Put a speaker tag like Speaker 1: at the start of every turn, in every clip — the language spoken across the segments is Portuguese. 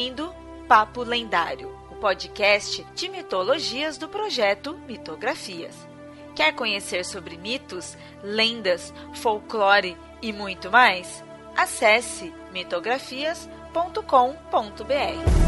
Speaker 1: ouvindo Papo Lendário, o podcast de mitologias do projeto Mitografias. Quer conhecer sobre mitos, lendas, folclore e muito mais? Acesse mitografias.com.br.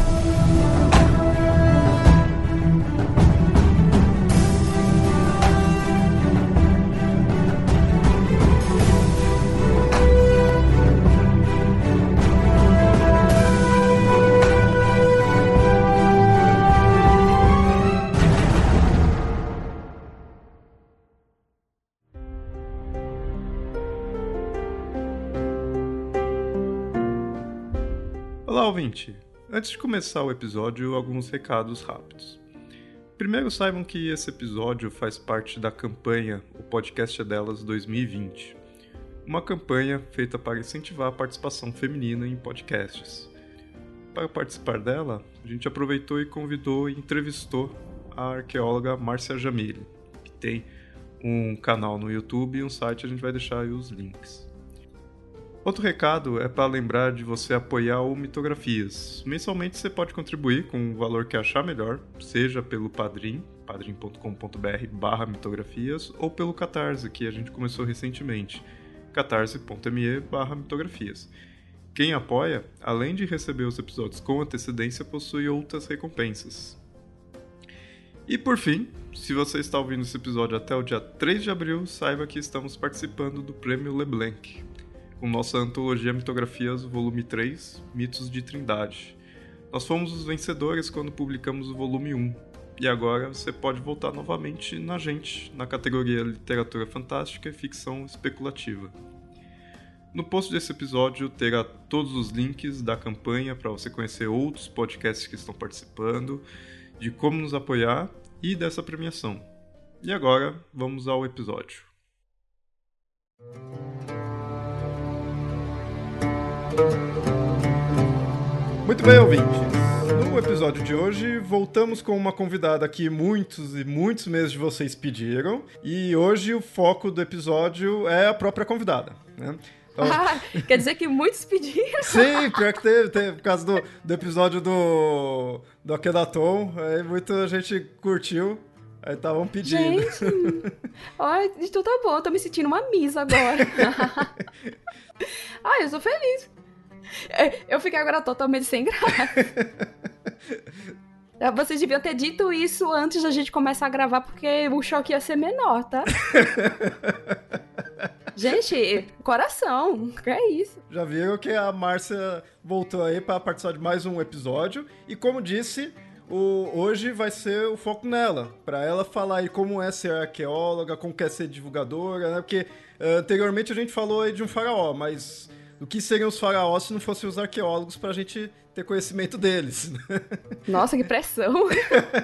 Speaker 2: ouvinte! Antes de começar o episódio, alguns recados rápidos. Primeiro, saibam que esse episódio faz parte da campanha O Podcast é Delas 2020, uma campanha feita para incentivar a participação feminina em podcasts. Para participar dela, a gente aproveitou e convidou e entrevistou a arqueóloga Márcia Jamile, que tem um canal no YouTube e um site, a gente vai deixar aí os links. Outro recado é para lembrar de você apoiar o Mitografias. Mensalmente você pode contribuir com o valor que achar melhor, seja pelo Padrim, padrim.com.br barra mitografias, ou pelo Catarse, que a gente começou recentemente, catarse.me barra mitografias. Quem apoia, além de receber os episódios com antecedência, possui outras recompensas. E por fim, se você está ouvindo esse episódio até o dia 3 de abril, saiba que estamos participando do Prêmio Leblanc, com nossa antologia Mitografias, volume 3, Mitos de Trindade. Nós fomos os vencedores quando publicamos o volume 1, e agora você pode voltar novamente na gente, na categoria Literatura Fantástica e Ficção Especulativa. No post desse episódio terá todos os links da campanha para você conhecer outros podcasts que estão participando, de como nos apoiar e dessa premiação. E agora, vamos ao episódio. Muito bem, ouvintes. No episódio de hoje, voltamos com uma convidada que muitos e muitos meses de vocês pediram. E hoje o foco do episódio é a própria convidada. Né?
Speaker 3: Então... Ah, quer dizer que muitos pediram?
Speaker 2: Sim, pior que teve, teve por causa do, do episódio do, do Akedaton, aí muita gente curtiu. Aí estavam pedindo.
Speaker 3: Gente, olha, tudo tá bom, tô me sentindo uma misa agora. ah, eu sou feliz. É, eu fiquei agora totalmente sem graça. É, vocês deviam ter dito isso antes da gente começar a gravar, porque o choque ia ser menor, tá? gente, coração, que é isso?
Speaker 2: Já viram que a Márcia voltou aí para participar de mais um episódio. E como disse, o, hoje vai ser o foco nela, para ela falar aí como é ser arqueóloga, como quer ser divulgadora, né? Porque uh, anteriormente a gente falou aí de um faraó, mas o que seriam os faraós se não fossem os arqueólogos para a gente ter conhecimento deles.
Speaker 3: Nossa, que pressão!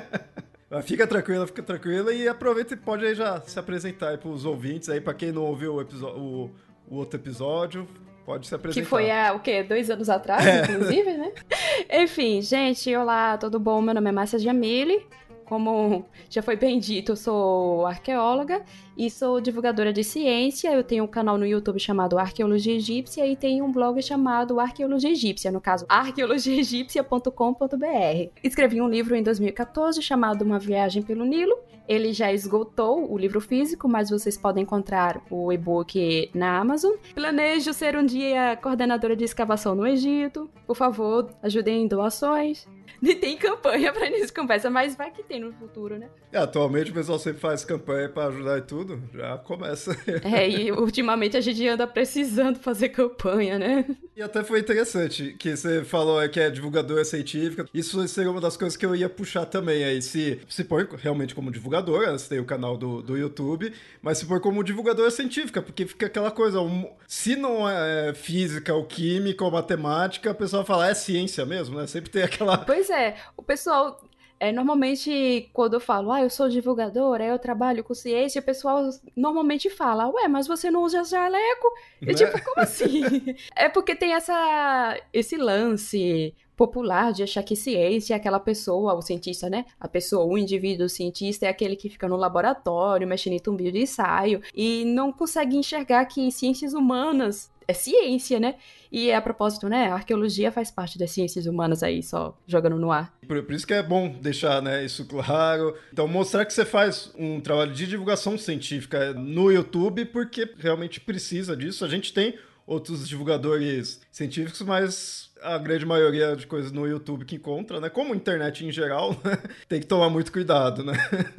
Speaker 2: fica tranquila, fica tranquila e aproveita e pode aí já se apresentar para os ouvintes aí, para quem não ouviu o, o, o, outro episódio, pode se apresentar.
Speaker 3: Que foi há, o quê? Dois anos atrás, é. inclusive, né? Enfim, gente, olá, tudo bom? Meu nome é Márcia Jamile, como já foi bem dito, eu sou arqueóloga e sou divulgadora de ciência. Eu tenho um canal no YouTube chamado Arqueologia Egípcia e tenho um blog chamado Arqueologia Egípcia, no caso, arqueologiaegípcia.com.br. Escrevi um livro em 2014 chamado Uma Viagem pelo Nilo. Ele já esgotou o livro físico, mas vocês podem encontrar o e-book na Amazon. Planejo ser um dia coordenadora de escavação no Egito. Por favor, ajudem em doações. Nem tem campanha pra início de conversa, mas vai que tem no futuro, né?
Speaker 2: É, atualmente o pessoal sempre faz campanha pra ajudar e tudo, já começa.
Speaker 3: é, e ultimamente a gente anda precisando fazer campanha, né?
Speaker 2: E até foi interessante que você falou que é divulgadora científica. Isso seria uma das coisas que eu ia puxar também aí. Se se põe realmente como divulgadora, você tem o canal do, do YouTube, mas se põe como divulgadora científica, porque fica aquela coisa, um, se não é física ou química ou matemática, o pessoal fala, é ciência mesmo, né? Sempre tem aquela.
Speaker 3: Pois é, o pessoal é, normalmente, quando eu falo, ah, eu sou divulgadora, eu trabalho com ciência, o pessoal normalmente fala, ué, mas você não usa jaleco? E tipo, como assim? é porque tem essa, esse lance popular de achar que ciência é aquela pessoa, o cientista, né? A pessoa, o indivíduo o cientista é aquele que fica no laboratório, mexendo em tumbil de ensaio e não consegue enxergar que ciências humanas é ciência, né? E a propósito, né, a arqueologia faz parte das ciências humanas aí, só jogando no ar.
Speaker 2: Por, por, isso que é bom deixar né, isso claro. Então, mostrar que você faz um trabalho de divulgação científica no YouTube, porque realmente precisa disso. A gente tem outros divulgadores científicos, mas a grande maioria de coisas no YouTube que encontra, né? Como a internet em geral, né? tem que tomar muito cuidado, né?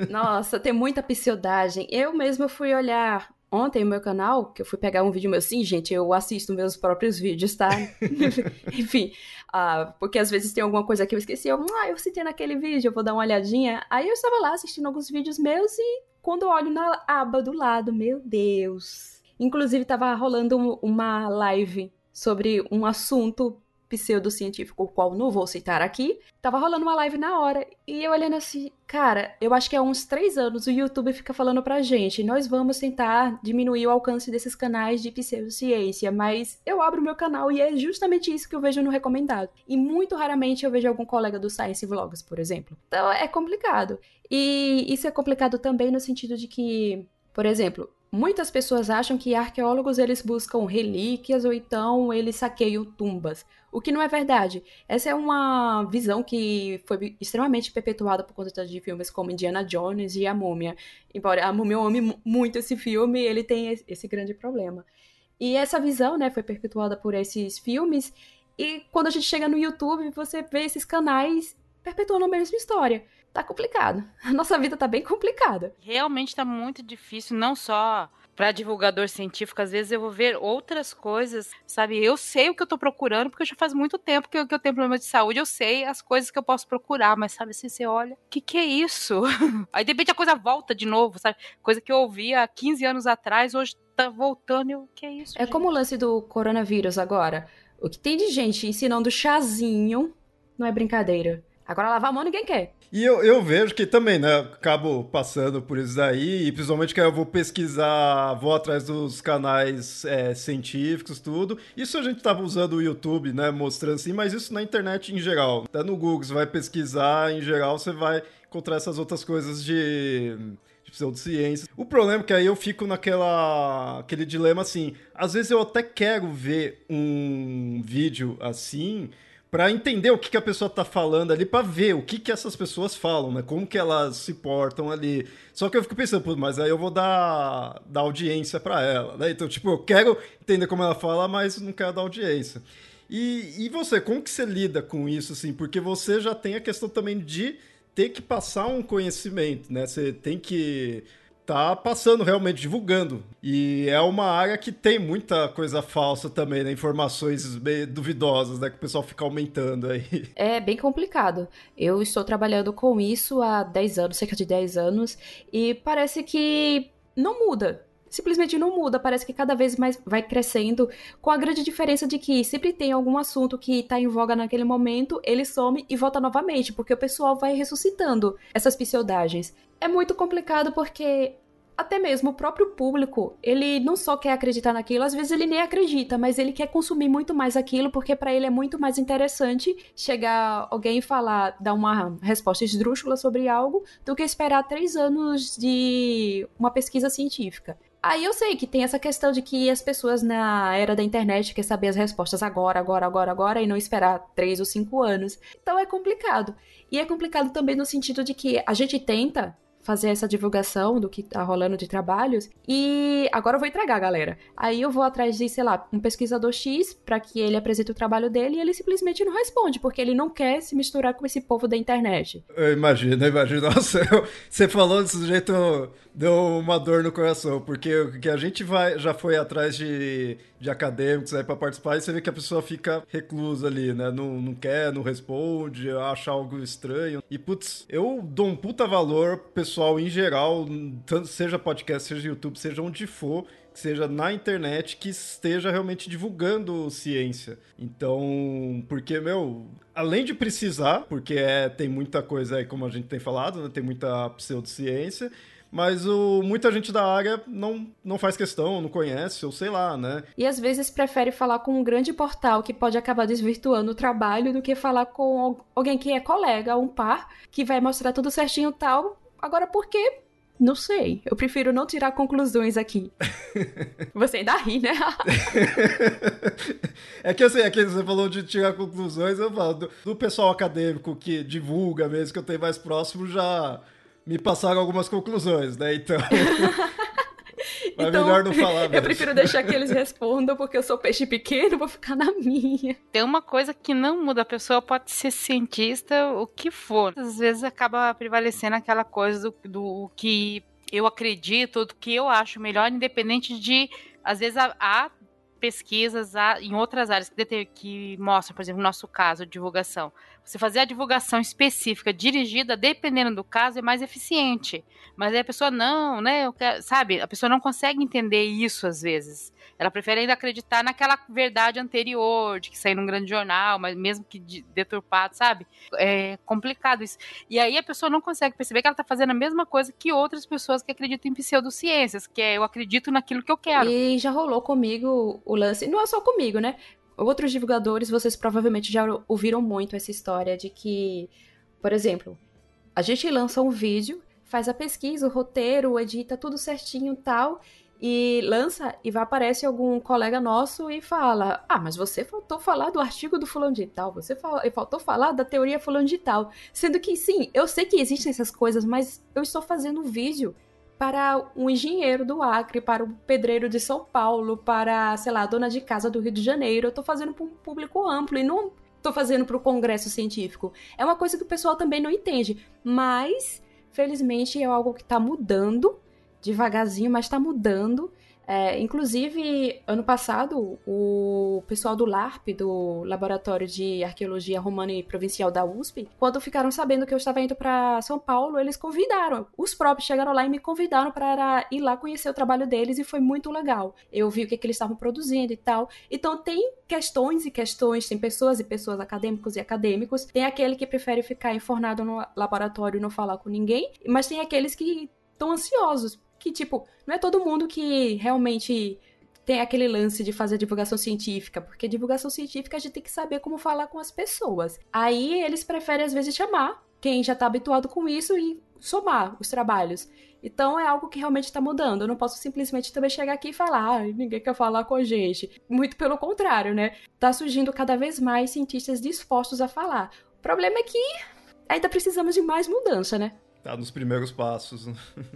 Speaker 3: Nossa, tem muita pseudagem. Eu mesmo fui olhar ontem no meu canal, que eu fui pegar um vídeo meu, sim, gente, eu assisto meus próprios vídeos, tá? Enfim, uh, porque às vezes tem alguma coisa que eu esqueci, eu, ah, eu citei naquele vídeo, eu vou dar uma olhadinha. Aí eu estava lá assistindo alguns vídeos meus e quando eu olho na aba do lado, meu Deus. Inclusive, tava rolando uma live sobre um assunto pseudocientífico, o qual não vou citar aqui, tava rolando uma live na hora. E eu olhando assim, cara, eu acho que há uns três anos o YouTube fica falando pra gente, nós vamos tentar diminuir o alcance desses canais de pseudociência, mas eu abro meu canal e é justamente isso que eu vejo no recomendado. E muito raramente eu vejo algum colega do Science Vlogs, por exemplo. Então é complicado. E isso é complicado também no sentido de que, por exemplo, Muitas pessoas acham que arqueólogos eles buscam relíquias ou então eles saqueiam tumbas, o que não é verdade. Essa é uma visão que foi extremamente perpetuada por conta de filmes como Indiana Jones e A Múmia. Embora A Múmia ame muito esse filme, ele tem esse grande problema. E essa visão, né, foi perpetuada por esses filmes e quando a gente chega no YouTube, você vê esses canais perpetuando a mesma história tá complicado. A nossa vida tá bem complicada.
Speaker 1: Realmente tá muito difícil, não só para divulgador científico, às vezes eu vou ver outras coisas, sabe? Eu sei o que eu tô procurando, porque já faz muito tempo que eu, que eu tenho problema de saúde, eu sei as coisas que eu posso procurar, mas sabe, se você olha, o que que é isso? Aí de repente a coisa volta de novo, sabe? Coisa que eu ouvia há 15 anos atrás, hoje tá voltando, o que é isso?
Speaker 3: É gente? como o lance do coronavírus agora. O que tem de gente ensinando chazinho não é brincadeira. Agora lavar a mão ninguém quer.
Speaker 2: E eu, eu vejo que também, né? Acabo passando por isso daí, e principalmente que eu vou pesquisar, vou atrás dos canais é, científicos, tudo. Isso a gente tava usando o YouTube, né? Mostrando assim, mas isso na internet em geral. Até no Google, você vai pesquisar, em geral, você vai encontrar essas outras coisas de de pseudociência. O problema é que aí eu fico naquela aquele dilema assim, às vezes eu até quero ver um vídeo assim, para entender o que, que a pessoa tá falando ali, para ver o que, que essas pessoas falam, né? Como que elas se portam ali. Só que eu fico pensando, pô, mas aí eu vou dar, dar audiência para ela, né? Então, tipo, eu quero entender como ela fala, mas não quero dar audiência. E, e você, como que você lida com isso, assim? Porque você já tem a questão também de ter que passar um conhecimento, né? Você tem que tá passando realmente, divulgando. E é uma área que tem muita coisa falsa também, né? Informações bem duvidosas, né? Que o pessoal fica aumentando aí.
Speaker 3: É bem complicado. Eu estou trabalhando com isso há 10 anos, cerca de 10 anos, e parece que não muda simplesmente não muda, parece que cada vez mais vai crescendo, com a grande diferença de que sempre tem algum assunto que está em voga naquele momento, ele some e volta novamente, porque o pessoal vai ressuscitando essas pseudagens. É muito complicado porque até mesmo o próprio público, ele não só quer acreditar naquilo, às vezes ele nem acredita, mas ele quer consumir muito mais aquilo porque para ele é muito mais interessante chegar alguém e falar, dar uma resposta esdrúxula sobre algo do que esperar três anos de uma pesquisa científica. Aí eu sei que tem essa questão de que as pessoas na era da internet querem saber as respostas agora, agora, agora, agora e não esperar três ou cinco anos. Então é complicado. E é complicado também no sentido de que a gente tenta fazer essa divulgação do que tá rolando de trabalhos. E agora eu vou entregar, galera. Aí eu vou atrás de, sei lá, um pesquisador X para que ele apresente o trabalho dele e ele simplesmente não responde, porque ele não quer se misturar com esse povo da internet.
Speaker 2: Eu imagino, eu imagino. Nossa, você falou desse jeito deu uma dor no coração, porque que a gente vai, já foi atrás de, de acadêmicos aí para participar e você vê que a pessoa fica reclusa ali, né? Não, não quer, não responde, acha algo estranho. E, putz, eu dou um puta valor pessoal em geral, tanto seja podcast, seja YouTube, seja onde for, seja na internet, que esteja realmente divulgando ciência. Então, porque, meu, além de precisar, porque é, tem muita coisa aí, como a gente tem falado, né, tem muita pseudociência, mas o, muita gente da área não, não faz questão, não conhece, ou sei lá, né?
Speaker 3: E às vezes prefere falar com um grande portal que pode acabar desvirtuando o trabalho do que falar com alguém que é colega, um par, que vai mostrar tudo certinho tal. Agora, por quê? Não sei. Eu prefiro não tirar conclusões aqui. você ainda ri, né?
Speaker 2: é que assim, é que você falou de tirar conclusões, eu falo do, do pessoal acadêmico que divulga mesmo, que eu tenho mais próximo, já me passaram algumas conclusões, né? Então.
Speaker 3: É então, melhor não falar mesmo. Eu prefiro deixar que eles respondam, porque eu sou peixe pequeno, vou ficar na minha.
Speaker 4: Tem uma coisa que não muda, a pessoa pode ser cientista, o que for. Às vezes acaba prevalecendo aquela coisa do, do que eu acredito, do que eu acho melhor, independente de. Às vezes há, pesquisas há, em outras áreas que, que mostram, por exemplo, no nosso caso, divulgação você fazer a divulgação específica dirigida, dependendo do caso, é mais eficiente. Mas aí a pessoa não, né? Quero, sabe? A pessoa não consegue entender isso às vezes. Ela prefere ainda acreditar naquela verdade anterior, de que saiu num grande jornal, mas mesmo que deturpado, sabe? É complicado isso. E aí a pessoa não consegue perceber que ela está fazendo a mesma coisa que outras pessoas que acreditam em pseudociências, que é eu acredito naquilo que eu quero.
Speaker 3: E já rolou comigo o lance, não é só comigo, né? Outros divulgadores, vocês provavelmente já ouviram muito essa história de que, por exemplo, a gente lança um vídeo, faz a pesquisa, o roteiro, edita tudo certinho tal, e lança e vai aparecer algum colega nosso e fala: Ah, mas você faltou falar do artigo do fulano de tal, você faltou falar da teoria fulano de tal. Sendo que sim, eu sei que existem essas coisas, mas eu estou fazendo um vídeo para um engenheiro do Acre, para um pedreiro de São Paulo, para, sei lá, a dona de casa do Rio de Janeiro. Eu tô fazendo para um público amplo e não tô fazendo para o congresso científico. É uma coisa que o pessoal também não entende, mas felizmente é algo que está mudando devagarzinho, mas está mudando. É, inclusive, ano passado, o pessoal do LARP, do Laboratório de Arqueologia Romana e Provincial da USP, quando ficaram sabendo que eu estava indo para São Paulo, eles convidaram. Os próprios chegaram lá e me convidaram para ir lá conhecer o trabalho deles e foi muito legal. Eu vi o que, que eles estavam produzindo e tal. Então, tem questões e questões, tem pessoas e pessoas, acadêmicos e acadêmicos. Tem aquele que prefere ficar enfornado no laboratório e não falar com ninguém, mas tem aqueles que estão ansiosos que, tipo, não é todo mundo que realmente tem aquele lance de fazer divulgação científica, porque divulgação científica a gente tem que saber como falar com as pessoas. Aí eles preferem, às vezes, chamar quem já tá habituado com isso e somar os trabalhos. Então é algo que realmente está mudando. Eu não posso simplesmente também chegar aqui e falar, ah, ninguém quer falar com a gente. Muito pelo contrário, né? Tá surgindo cada vez mais cientistas dispostos a falar. O problema é que ainda precisamos de mais mudança, né?
Speaker 2: Tá nos primeiros passos.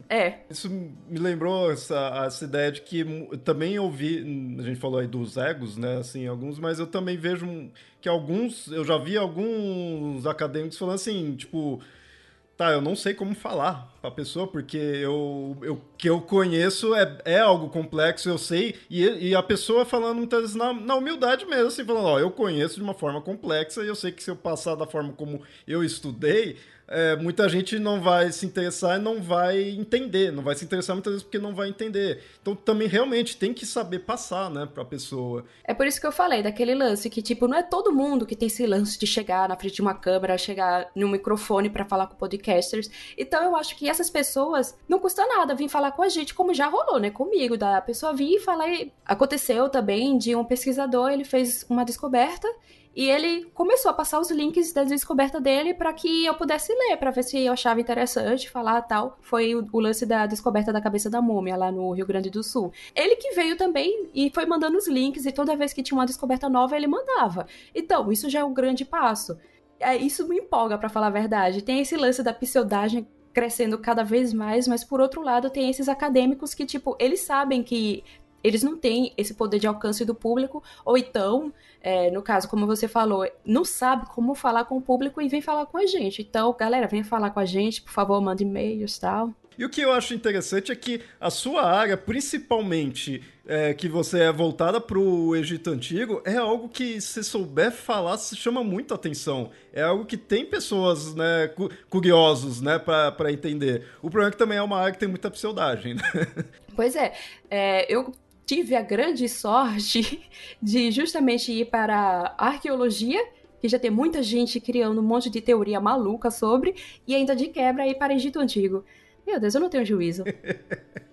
Speaker 3: É.
Speaker 2: Isso me lembrou essa, essa ideia de que também ouvi, a gente falou aí dos egos, né, assim, alguns, mas eu também vejo que alguns, eu já vi alguns acadêmicos falando assim, tipo, tá, eu não sei como falar pra pessoa, porque eu, eu que eu conheço é, é algo complexo, eu sei, e, e a pessoa falando muitas vezes na, na humildade mesmo, assim, falando, ó, eu conheço de uma forma complexa e eu sei que se eu passar da forma como eu estudei, é, muita gente não vai se interessar e não vai entender, não vai se interessar muitas vezes porque não vai entender. Então também realmente tem que saber passar, né, pra pessoa.
Speaker 3: É por isso que eu falei daquele lance que, tipo, não é todo mundo que tem esse lance de chegar na frente de uma câmera, chegar no microfone para falar com podcasters. Então eu acho que essas pessoas não custa nada vir falar com a gente, como já rolou, né, comigo, da pessoa vir e falar. E aconteceu também de um pesquisador, ele fez uma descoberta e ele começou a passar os links da descoberta dele para que eu pudesse ler, para ver se eu achava interessante falar tal. Foi o, o, lance da descoberta da cabeça da múmia lá no Rio Grande do Sul. Ele que veio também e foi mandando os links, e toda vez que tinha uma descoberta nova, ele mandava. Então, isso já é um grande passo. É, isso me empolga, para falar a verdade. Tem esse lance da pseudagem crescendo cada vez mais, mas por outro lado tem esses acadêmicos que, tipo, eles sabem que eles não têm esse poder de alcance do público, ou então é, no caso, como você falou, não sabe como falar com o público e vem falar com a gente. Então, galera, venha falar com a gente, por favor, manda e-mails e tal.
Speaker 2: E o que eu acho interessante é que a sua área, principalmente é, que você é voltada para o Egito Antigo, é algo que, se souber falar, se chama muito atenção. É algo que tem pessoas né, curiosos né, para entender. O problema é que também é uma área que tem muita pseudagem. Né?
Speaker 3: Pois é, é eu tive a grande sorte de justamente ir para arqueologia, que já tem muita gente criando um monte de teoria maluca sobre, e ainda de quebra ir para Egito Antigo. Meu Deus, eu não tenho juízo.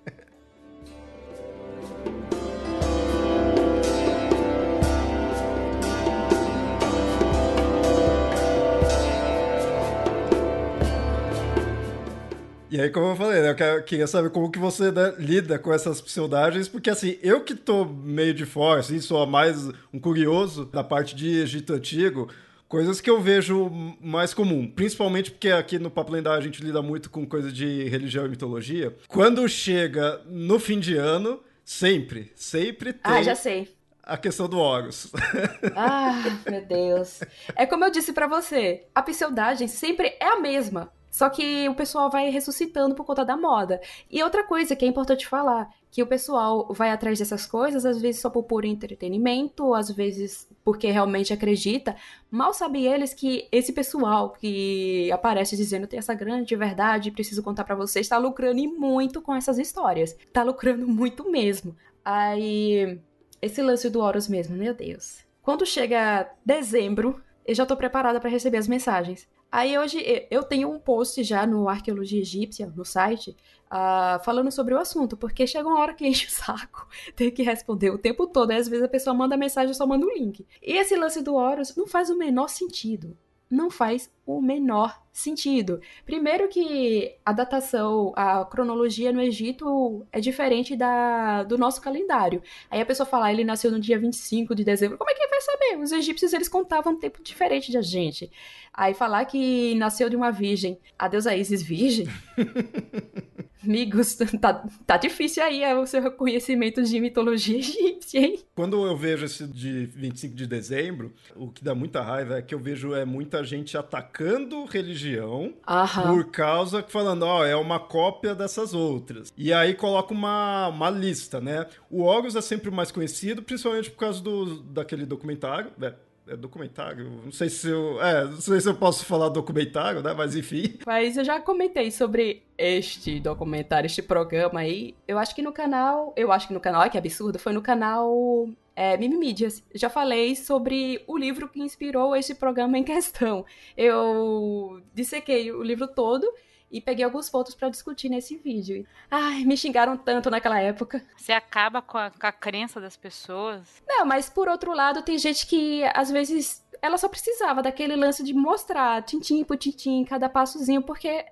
Speaker 2: E aí, como eu falei, né, eu queria saber como que você né, lida com essas pseudagens, porque assim, eu que tô meio de fora, assim, sou mais um curioso da parte de Egito Antigo, coisas que eu vejo mais comum, principalmente porque aqui no Papo Lendário a gente lida muito com coisa de religião e mitologia. Quando chega no fim de ano, sempre, sempre tem...
Speaker 3: Ah, já sei
Speaker 2: a questão do Horus.
Speaker 3: ah, meu Deus. É como eu disse para você, a pseudagem sempre é a mesma. Só que o pessoal vai ressuscitando por conta da moda. E outra coisa que é importante falar, que o pessoal vai atrás dessas coisas, às vezes só por puro entretenimento, às vezes porque realmente acredita. Mal sabem eles que esse pessoal que aparece dizendo tem essa grande verdade, preciso contar para vocês, está lucrando muito com essas histórias. Tá lucrando muito mesmo. Aí, esse lance do Horus mesmo, meu Deus. Quando chega dezembro, eu já tô preparada para receber as mensagens. Aí hoje eu tenho um post já no Arqueologia Egípcia, no site, uh, falando sobre o assunto, porque chega uma hora que enche o saco, tem que responder o tempo todo, e às vezes a pessoa manda mensagem só manda o um link. E esse lance do Horus não faz o menor sentido não faz o menor sentido. Primeiro que a datação, a cronologia no Egito é diferente da, do nosso calendário. Aí a pessoa fala, ah, ele nasceu no dia 25 de dezembro. Como é que vai saber? Os egípcios, eles contavam um tempo diferente da gente. Aí falar que nasceu de uma virgem. A deusa Isis virgem? Amigos, tá, tá difícil aí é o seu reconhecimento de mitologia egípcia, hein?
Speaker 2: Quando eu vejo esse de 25 de dezembro, o que dá muita raiva é que eu vejo é muita gente atacando religião
Speaker 3: Aham.
Speaker 2: por causa que falando, ó, oh, é uma cópia dessas outras. E aí coloca uma, uma lista, né? O Horus é sempre mais conhecido, principalmente por causa do, daquele documentário, né? É documentário. Não sei se eu. É, não sei se eu posso falar documentário, né? Mas enfim.
Speaker 3: Mas eu já comentei sobre este documentário, este programa aí. Eu acho que no canal. Eu acho que no canal, que absurdo, foi no canal é, Mimimídias. Já falei sobre o livro que inspirou este programa em questão. Eu dissequei o livro todo e peguei alguns pontos para discutir nesse vídeo. Ai, me xingaram tanto naquela época.
Speaker 4: Você acaba com a, com a crença das pessoas.
Speaker 3: Não, mas por outro lado, tem gente que às vezes ela só precisava daquele lance de mostrar tintim por tintim, cada passozinho, porque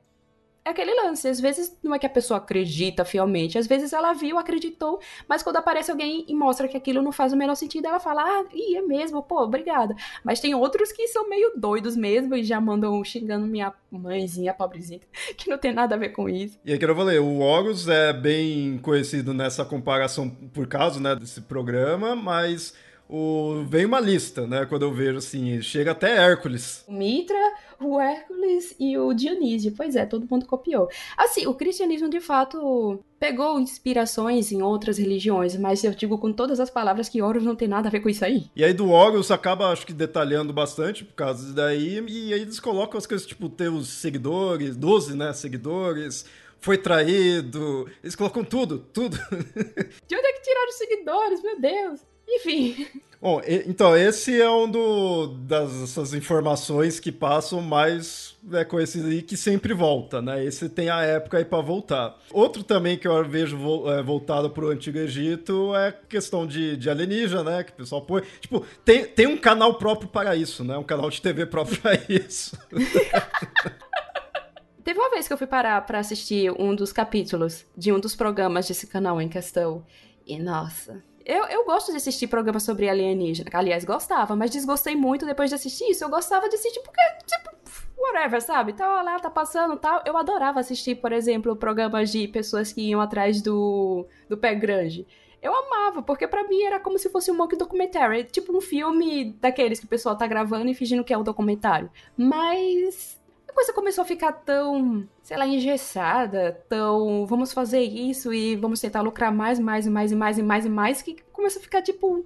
Speaker 3: é aquele lance. Às vezes não é que a pessoa acredita fielmente, às vezes ela viu, acreditou, mas quando aparece alguém e mostra que aquilo não faz o menor sentido, ela fala, ah, ih, é mesmo, pô, obrigada. Mas tem outros que são meio doidos mesmo e já mandam xingando minha mãezinha, pobrezinha, que não tem nada a ver com isso.
Speaker 2: E aí que eu falei, o Horus é bem conhecido nessa comparação por causa, né, desse programa, mas o... vem uma lista, né? Quando eu vejo assim, chega até Hércules.
Speaker 3: O Mitra, o Hércules e o Dionísio. Pois é, todo mundo copiou. Assim, o cristianismo de fato pegou inspirações em outras religiões, mas eu digo com todas as palavras que Horus não tem nada a ver com isso aí.
Speaker 2: E aí do Horus acaba, acho que, detalhando bastante por causa disso daí, e aí eles colocam as coisas, tipo, ter os seguidores, 12, né, seguidores, foi traído, eles colocam tudo, tudo.
Speaker 3: De onde é que tiraram os seguidores, meu Deus? Enfim.
Speaker 2: Bom, então, esse é um do, das informações que passam mais é, conhecido aí que sempre volta, né? Esse tem a época aí para voltar. Outro também que eu vejo é, voltado pro Antigo Egito é questão de, de alienígena, né? Que o pessoal põe. Tipo, tem, tem um canal próprio para isso, né? Um canal de TV próprio para isso.
Speaker 3: Teve uma vez que eu fui parar para assistir um dos capítulos de um dos programas desse canal em questão. E nossa, eu, eu gosto de assistir programas sobre alienígena. Aliás, gostava, mas desgostei muito depois de assistir isso. Eu gostava de assistir porque, tipo, whatever, sabe? Tava lá, tá passando tal. Eu adorava assistir, por exemplo, programas de pessoas que iam atrás do, do pé grande. Eu amava, porque para mim era como se fosse um mock documentary. Tipo um filme daqueles que o pessoal tá gravando e fingindo que é um documentário. Mas a coisa começou a ficar tão, sei lá, engessada, tão vamos fazer isso e vamos tentar lucrar mais, mais e mais e mais e mais e mais, que começou a ficar tipo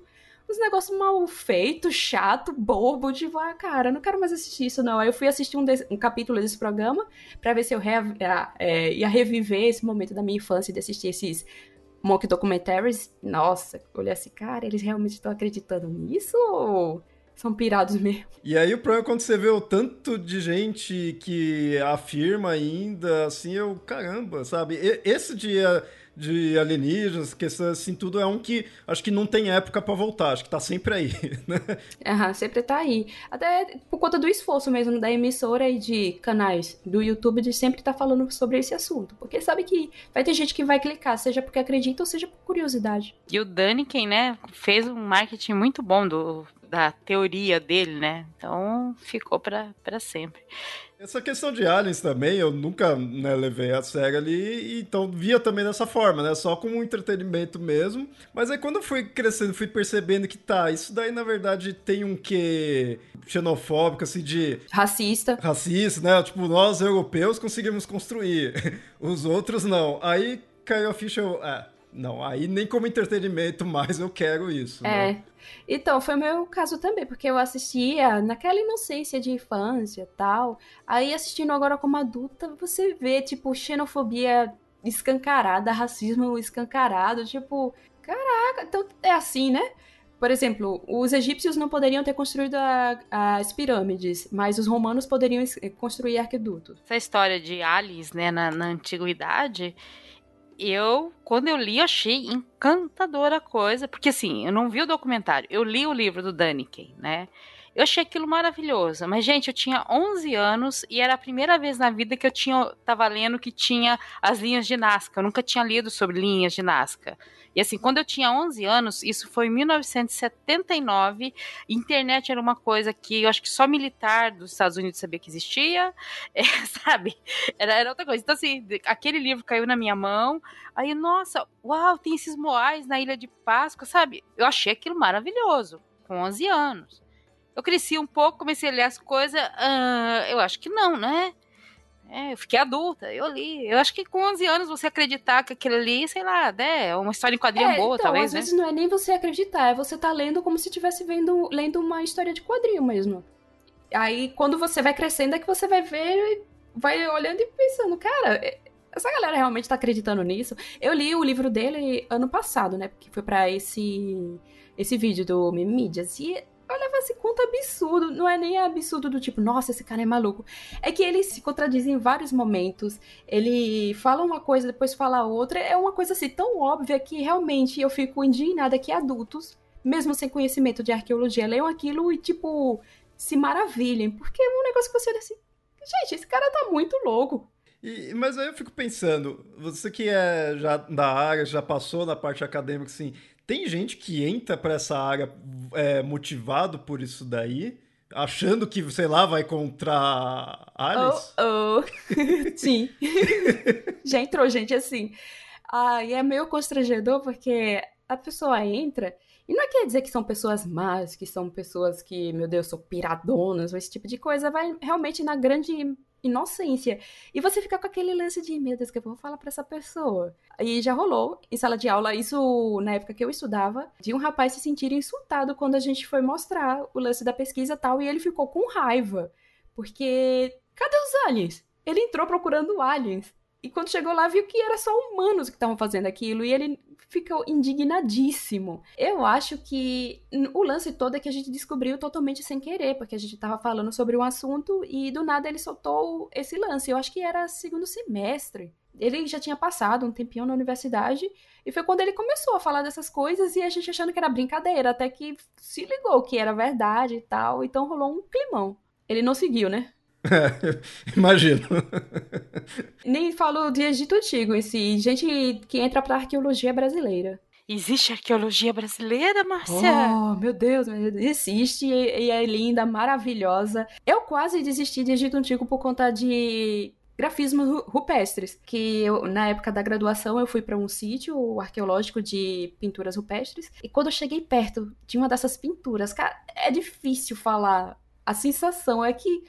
Speaker 3: uns negócios mal feitos, chato, bobo, tipo, ah, cara, não quero mais assistir isso, não. Aí eu fui assistir um, desse, um capítulo desse programa para ver se eu é, ia reviver esse momento da minha infância de assistir esses mock documentaries. Nossa, olhei assim, cara, eles realmente estão acreditando nisso? São pirados mesmo.
Speaker 2: E aí o problema é quando você vê o tanto de gente que afirma ainda, assim, eu, caramba, sabe? Esse dia de alienígenas, questão assim, tudo é um que acho que não tem época para voltar, acho que tá sempre aí, né?
Speaker 3: Aham, sempre tá aí. Até por conta do esforço mesmo da emissora e de canais do YouTube de sempre estar tá falando sobre esse assunto. Porque sabe que vai ter gente que vai clicar, seja porque acredita ou seja por curiosidade.
Speaker 4: E o Daniken, né, fez um marketing muito bom do, da teoria dele, né? Então ficou para sempre.
Speaker 2: Essa questão de aliens também, eu nunca né, levei a sério ali, então via também dessa forma, né? Só como um entretenimento mesmo. Mas aí quando eu fui crescendo, fui percebendo que tá, isso daí na verdade tem um quê xenofóbico, assim, de.
Speaker 3: Racista.
Speaker 2: Racista, né? Tipo, nós europeus conseguimos construir, os outros não. Aí caiu a ficha, eu. É, não, aí nem como entretenimento mais eu quero isso. É.
Speaker 3: Né? Então, foi o meu caso também, porque eu assistia naquela inocência de infância tal. Aí assistindo agora como adulta, você vê, tipo, xenofobia escancarada, racismo escancarado, tipo, caraca, então é assim, né? Por exemplo, os egípcios não poderiam ter construído a, as pirâmides, mas os romanos poderiam construir arquedutos.
Speaker 4: Essa história de aliens, né, na, na antiguidade, eu, quando eu li, achei encantadora a coisa, porque assim, eu não vi o documentário, eu li o livro do Daniken, né? Eu achei aquilo maravilhoso. Mas, gente, eu tinha 11 anos e era a primeira vez na vida que eu tinha, tava lendo que tinha as linhas de Nazca. Eu nunca tinha lido sobre linhas de Nazca. E assim, quando eu tinha 11 anos, isso foi em 1979, internet era uma coisa que eu acho que só militar dos Estados Unidos sabia que existia, é, sabe? Era, era outra coisa. Então, assim, aquele livro caiu na minha mão, aí, nossa, uau, tem esses moais na Ilha de Páscoa, sabe? Eu achei aquilo maravilhoso, com 11 anos. Eu cresci um pouco, comecei a ler as coisas, uh, eu acho que não, né? É, eu fiquei adulta, eu li. Eu acho que com 11 anos você acreditar que aquilo ali, sei lá, né, é uma história em quadrinho é, boa,
Speaker 3: então,
Speaker 4: talvez,
Speaker 3: às
Speaker 4: né?
Speaker 3: vezes não é nem você acreditar, é você tá lendo como se estivesse vendo, lendo uma história de quadrinho mesmo. Aí, quando você vai crescendo, é que você vai ver, vai olhando e pensando, cara, é, essa galera realmente tá acreditando nisso? Eu li o livro dele ano passado, né, porque foi para esse esse vídeo do Mimídias, e eu levo assim, quanto absurdo. Não é nem absurdo do tipo, nossa, esse cara é maluco. É que ele se contradiz em vários momentos. Ele fala uma coisa, depois fala outra. É uma coisa assim tão óbvia que realmente eu fico indignada que adultos, mesmo sem conhecimento de arqueologia, leiam aquilo e, tipo, se maravilhem. Porque é um negócio que você olha assim, gente, esse cara tá muito louco.
Speaker 2: E, mas aí eu fico pensando, você que é já da área, já passou na parte acadêmica, assim, tem gente que entra para essa área é, motivado por isso daí, achando que, sei lá, vai contra Alice?
Speaker 3: Oh, oh. Sim. Já entrou gente assim. Ah, e é meio constrangedor porque a pessoa entra e não quer dizer que são pessoas más, que são pessoas que, meu Deus, são piradonas, ou esse tipo de coisa. Vai realmente na grande inocência. E você fica com aquele lance de, meu Deus, que eu vou falar para essa pessoa. E já rolou em sala de aula, isso na época que eu estudava, de um rapaz se sentir insultado quando a gente foi mostrar o lance da pesquisa tal, e ele ficou com raiva. Porque cadê os aliens? Ele entrou procurando aliens. E quando chegou lá, viu que era só humanos que estavam fazendo aquilo. E ele ficou indignadíssimo. Eu acho que o lance todo é que a gente descobriu totalmente sem querer, porque a gente estava falando sobre um assunto e do nada ele soltou esse lance. Eu acho que era segundo semestre. Ele já tinha passado um tempinho na universidade e foi quando ele começou a falar dessas coisas e a gente achando que era brincadeira, até que se ligou que era verdade e tal, então rolou um climão. Ele não seguiu, né?
Speaker 2: É, imagino.
Speaker 3: Nem falo de Egito Antigo, esse gente que entra pra arqueologia brasileira.
Speaker 4: Existe arqueologia brasileira, Márcia?
Speaker 3: Oh, meu Deus, existe e é linda, maravilhosa. Eu quase desisti de Egito Antigo por conta de grafismos rupestres, que eu, na época da graduação eu fui para um sítio arqueológico de pinturas rupestres e quando eu cheguei perto de uma dessas pinturas, cara, é difícil falar. A sensação é que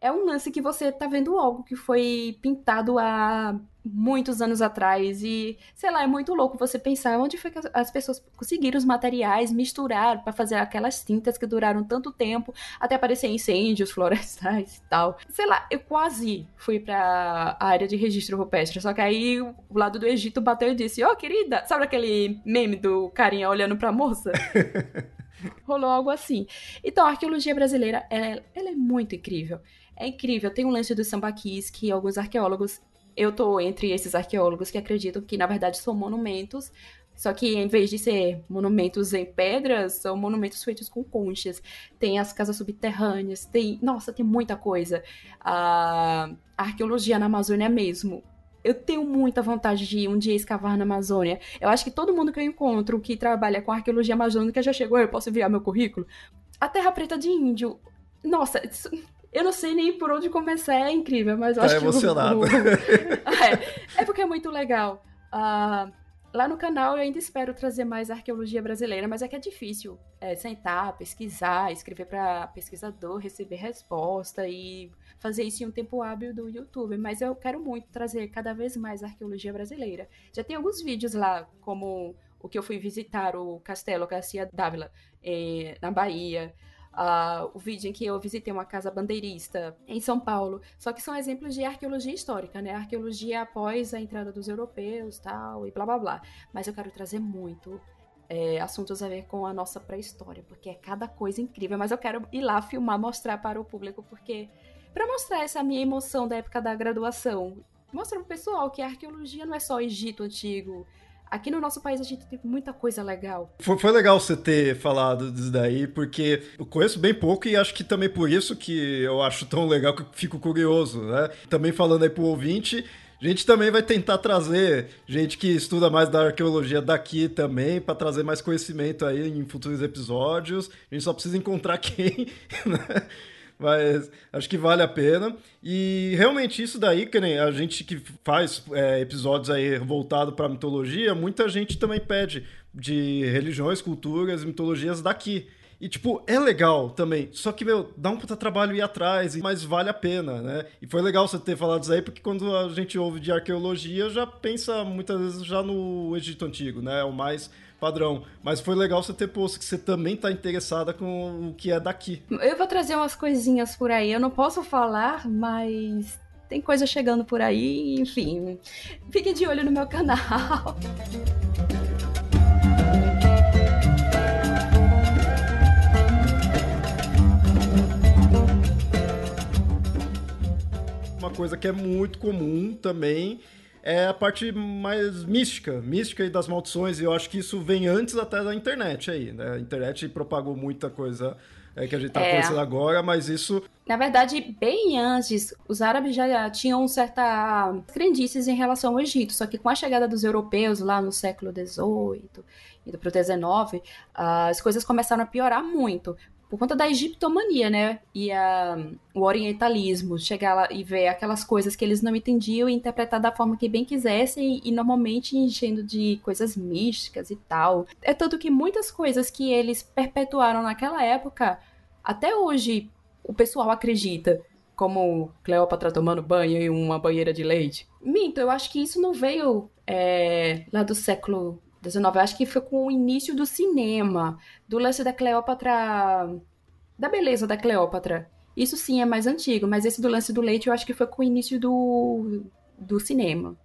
Speaker 3: é um lance que você tá vendo algo que foi pintado há muitos anos atrás e, sei lá, é muito louco você pensar onde foi que as pessoas conseguiram os materiais, misturar para fazer aquelas tintas que duraram tanto tempo, até aparecer incêndios florestais e tal. Sei lá, eu quase fui para a área de registro rupestre, só que aí o lado do Egito bateu e disse: "Ó, oh, querida, sabe aquele meme do carinha olhando para moça?" rolou algo assim. Então, a arqueologia brasileira, ela, ela é muito incrível. É incrível. Tem um lance dos sambaquis que alguns arqueólogos eu tô entre esses arqueólogos que acreditam que, na verdade, são monumentos, só que em vez de ser monumentos em pedras, são monumentos feitos com conchas. Tem as casas subterrâneas, tem. Nossa, tem muita coisa. A, arqueologia na Amazônia mesmo. Eu tenho muita vontade de um dia escavar na Amazônia. Eu acho que todo mundo que eu encontro que trabalha com arqueologia amazônica já chegou, eu posso enviar meu currículo. A Terra Preta de Índio. Nossa, isso, eu não sei nem por onde começar, é incrível, mas eu
Speaker 2: tá
Speaker 3: acho
Speaker 2: emocionado.
Speaker 3: que. é, é porque é muito legal. Uh, lá no canal eu ainda espero trazer mais arqueologia brasileira, mas é que é difícil é, sentar, pesquisar, escrever para pesquisador, receber resposta e fazer isso em um tempo hábil do YouTube. Mas eu quero muito trazer cada vez mais arqueologia brasileira. Já tem alguns vídeos lá, como o que eu fui visitar o Castelo Garcia Dávila, eh, na Bahia uh, o vídeo em que eu visitei uma casa bandeirista em São Paulo. Só que são exemplos de arqueologia histórica, né? Arqueologia após a entrada dos europeus tal, e blá blá blá. Mas eu quero trazer muito é, assuntos a ver com a nossa pré-história, porque é cada coisa incrível. Mas eu quero ir lá filmar, mostrar para o público, porque. para mostrar essa minha emoção da época da graduação. Mostrar pro pessoal que a arqueologia não é só Egito Antigo, Aqui no nosso país a gente tem muita coisa legal.
Speaker 2: Foi, foi, legal você ter falado disso daí, porque eu conheço bem pouco e acho que também por isso que eu acho tão legal que eu fico curioso, né? Também falando aí pro ouvinte, a gente também vai tentar trazer gente que estuda mais da arqueologia daqui também, para trazer mais conhecimento aí em futuros episódios. A gente só precisa encontrar quem, né? Mas acho que vale a pena. E realmente isso daí, que nem a gente que faz é, episódios aí voltado para mitologia, muita gente também pede de religiões, culturas, mitologias daqui. E, tipo, é legal também. Só que, meu, dá um puta trabalho ir atrás, mas vale a pena, né? E foi legal você ter falado isso aí, porque quando a gente ouve de arqueologia, já pensa muitas vezes já no Egito Antigo, né? O mais padrão. Mas foi legal você ter posto que você também tá interessada com o que é daqui.
Speaker 3: Eu vou trazer umas coisinhas por aí. Eu não posso falar, mas tem coisa chegando por aí, enfim. Fique de olho no meu canal.
Speaker 2: Uma coisa que é muito comum também é a parte mais mística, mística e das maldições, e eu acho que isso vem antes até da internet aí, né? A internet propagou muita coisa é, que a gente tá é. conhecendo agora, mas isso...
Speaker 3: Na verdade, bem antes, os árabes já tinham certa crendices em relação ao Egito, só que com a chegada dos europeus lá no século XVIII e para o XIX, as coisas começaram a piorar muito por conta da egiptomania, né? E a, o orientalismo, chegar lá e ver aquelas coisas que eles não entendiam e interpretar da forma que bem quisessem e, normalmente enchendo de coisas místicas e tal. É tanto que muitas coisas que eles perpetuaram naquela época, até hoje o pessoal acredita. Como Cleópatra tomando banho em uma banheira de leite. Minto, eu acho que isso não veio é, lá do século 19. Acho que foi com o início do cinema, do lance da Cleópatra. Da beleza da Cleópatra. Isso sim é mais antigo, mas esse do lance do leite eu acho que foi com o início do, do cinema.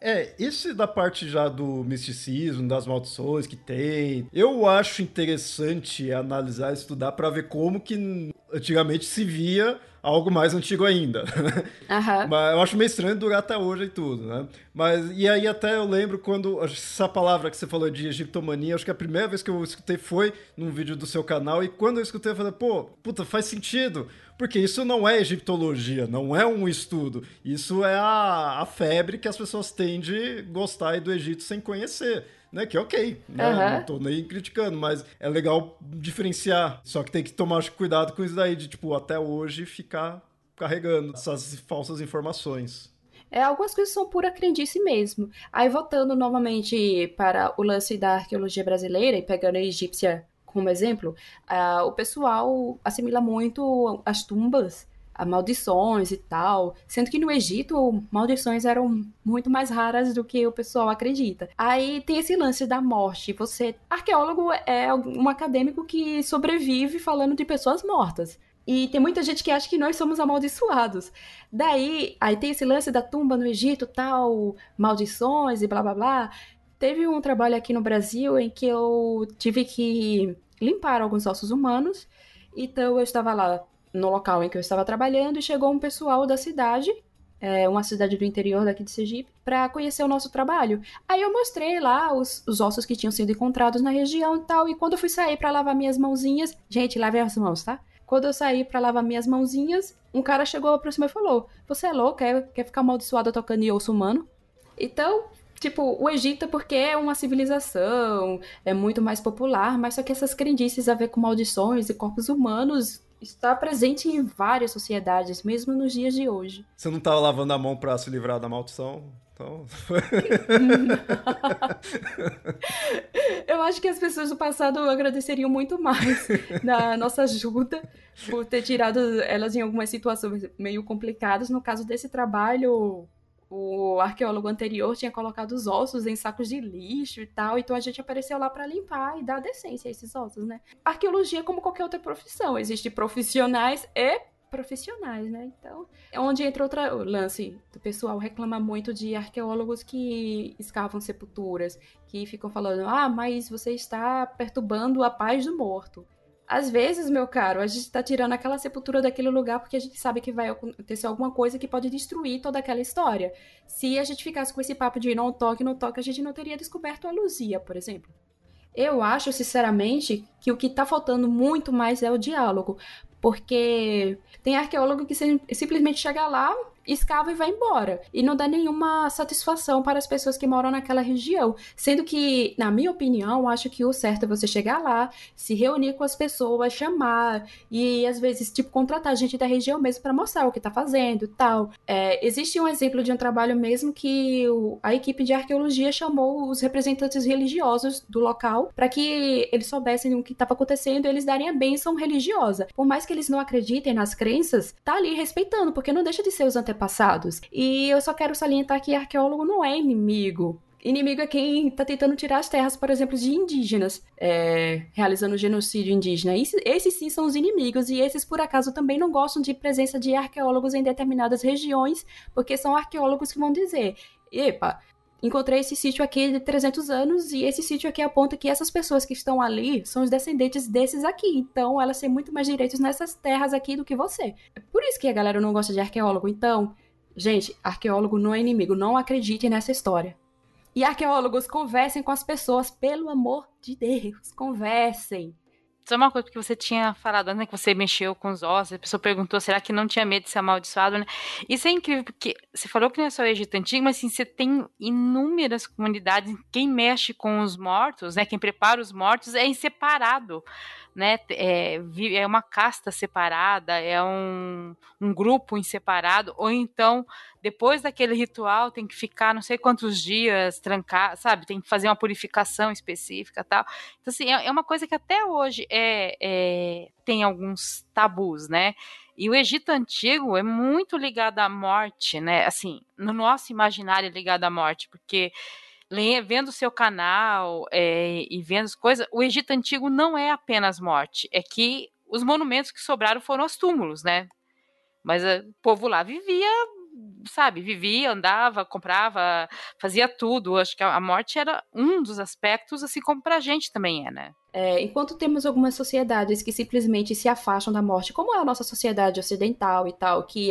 Speaker 2: É, esse da parte já do misticismo, das maldições que tem, eu acho interessante analisar, estudar para ver como que antigamente se via algo mais antigo ainda.
Speaker 3: Uhum.
Speaker 2: Mas eu acho meio estranho durar até hoje e tudo, né? Mas, e aí até eu lembro quando, essa palavra que você falou de egiptomania, acho que a primeira vez que eu escutei foi num vídeo do seu canal, e quando eu escutei eu falei, pô, puta, faz sentido, porque isso não é egiptologia, não é um estudo, isso é a, a febre que as pessoas têm de gostar do Egito sem conhecer né? Que é ok, né? Uhum. Não tô nem criticando, mas é legal diferenciar. Só que tem que tomar cuidado com isso daí, de, tipo, até hoje ficar carregando essas falsas informações.
Speaker 3: É, algumas coisas são pura crendice mesmo. Aí, voltando novamente para o lance da arqueologia brasileira e pegando a egípcia como exemplo, uh, o pessoal assimila muito as tumbas maldições e tal. Sendo que no Egito, maldições eram muito mais raras do que o pessoal acredita. Aí tem esse lance da morte. Você, arqueólogo é um acadêmico que sobrevive falando de pessoas mortas. E tem muita gente que acha que nós somos amaldiçoados. Daí, aí tem esse lance da tumba no Egito, tal, maldições e blá blá blá. Teve um trabalho aqui no Brasil em que eu tive que limpar alguns ossos humanos. Então eu estava lá no local em que eu estava trabalhando e chegou um pessoal da cidade, é, uma cidade do interior daqui de Sergipe, para conhecer o nosso trabalho. Aí eu mostrei lá os, os ossos que tinham sido encontrados na região e tal. E quando eu fui sair para lavar minhas mãozinhas, gente, lavem as mãos, tá? Quando eu saí para lavar minhas mãozinhas, um cara chegou cima e falou: Você é louco? Quer, quer ficar amaldiçoado tocando em osso humano? Então, Tipo, o Egito, porque é uma civilização, é muito mais popular, mas só que essas crendices a ver com maldições e corpos humanos está presente em várias sociedades, mesmo nos dias de hoje.
Speaker 2: Você não estava lavando a mão para se livrar da maldição? Então...
Speaker 3: Eu acho que as pessoas do passado agradeceriam muito mais da nossa ajuda por ter tirado elas em algumas situações meio complicadas. No caso desse trabalho, o arqueólogo anterior tinha colocado os ossos em sacos de lixo e tal, então a gente apareceu lá para limpar e dar decência a esses ossos, né? Arqueologia é como qualquer outra profissão, existem profissionais e profissionais, né? Então, é onde entra outro lance. O pessoal reclama muito de arqueólogos que escavam sepulturas, que ficam falando: "Ah, mas você está perturbando a paz do morto". Às vezes, meu caro, a gente está tirando aquela sepultura daquele lugar porque a gente sabe que vai acontecer alguma coisa que pode destruir toda aquela história. Se a gente ficasse com esse papo de não toque, não toque, a gente não teria descoberto a Luzia, por exemplo. Eu acho, sinceramente, que o que está faltando muito mais é o diálogo. Porque tem arqueólogo que simplesmente chega lá, escava e vai embora. E não dá nenhuma satisfação para as pessoas que moram naquela região. Sendo que, na minha opinião, acho que o certo é você chegar lá, se reunir com as pessoas, chamar e às vezes, tipo, contratar gente da região mesmo para mostrar o que tá fazendo tal. É, existe um exemplo de um trabalho mesmo que o, a equipe de arqueologia chamou os representantes religiosos do local para que eles soubessem o que estava acontecendo e eles darem a bênção religiosa. Por mais que eles não acreditem nas crenças, tá ali respeitando, porque não deixa de ser os antepassados passados. E eu só quero salientar que arqueólogo não é inimigo. Inimigo é quem está tentando tirar as terras, por exemplo, de indígenas, é, realizando genocídio indígena. esses sim são os inimigos, e esses, por acaso, também não gostam de presença de arqueólogos em determinadas regiões, porque são arqueólogos que vão dizer: epa, encontrei esse sítio aqui de 300 anos e esse sítio aqui aponta que essas pessoas que estão ali são os descendentes desses aqui. Então, elas têm muito mais direitos nessas terras aqui do que você. É por isso que a galera não gosta de arqueólogo. Então, gente, arqueólogo não é inimigo. Não acreditem nessa história. E arqueólogos, conversem com as pessoas, pelo amor de Deus, conversem.
Speaker 4: Só uma coisa que você tinha falado, né? Que você mexeu com os ossos, a pessoa perguntou, será que não tinha medo de ser amaldiçoado, né? Isso é incrível, porque você falou que não é só o Egito Antigo, mas assim, você tem inúmeras comunidades, quem mexe com os mortos, né? Quem prepara os mortos é inseparado né? É, é uma casta separada, é um, um grupo em separado, ou então depois daquele ritual tem que ficar não sei quantos dias trancar, sabe? Tem que fazer uma purificação específica tal. Então, assim, é, é uma coisa que até hoje é, é, tem alguns tabus, né? E o Egito Antigo é muito ligado à morte, né? Assim, no nosso imaginário é ligado à morte, porque vendo o seu canal é, e vendo as coisas, o Egito Antigo não é apenas morte, é que os monumentos que sobraram foram os túmulos, né? Mas eh, o povo lá vivia, sabe, vivia, andava, comprava, fazia tudo. Acho que a morte era um dos aspectos, assim como pra gente também é, né?
Speaker 3: É, enquanto temos algumas sociedades que simplesmente se afastam da morte, como é a nossa sociedade ocidental e tal, que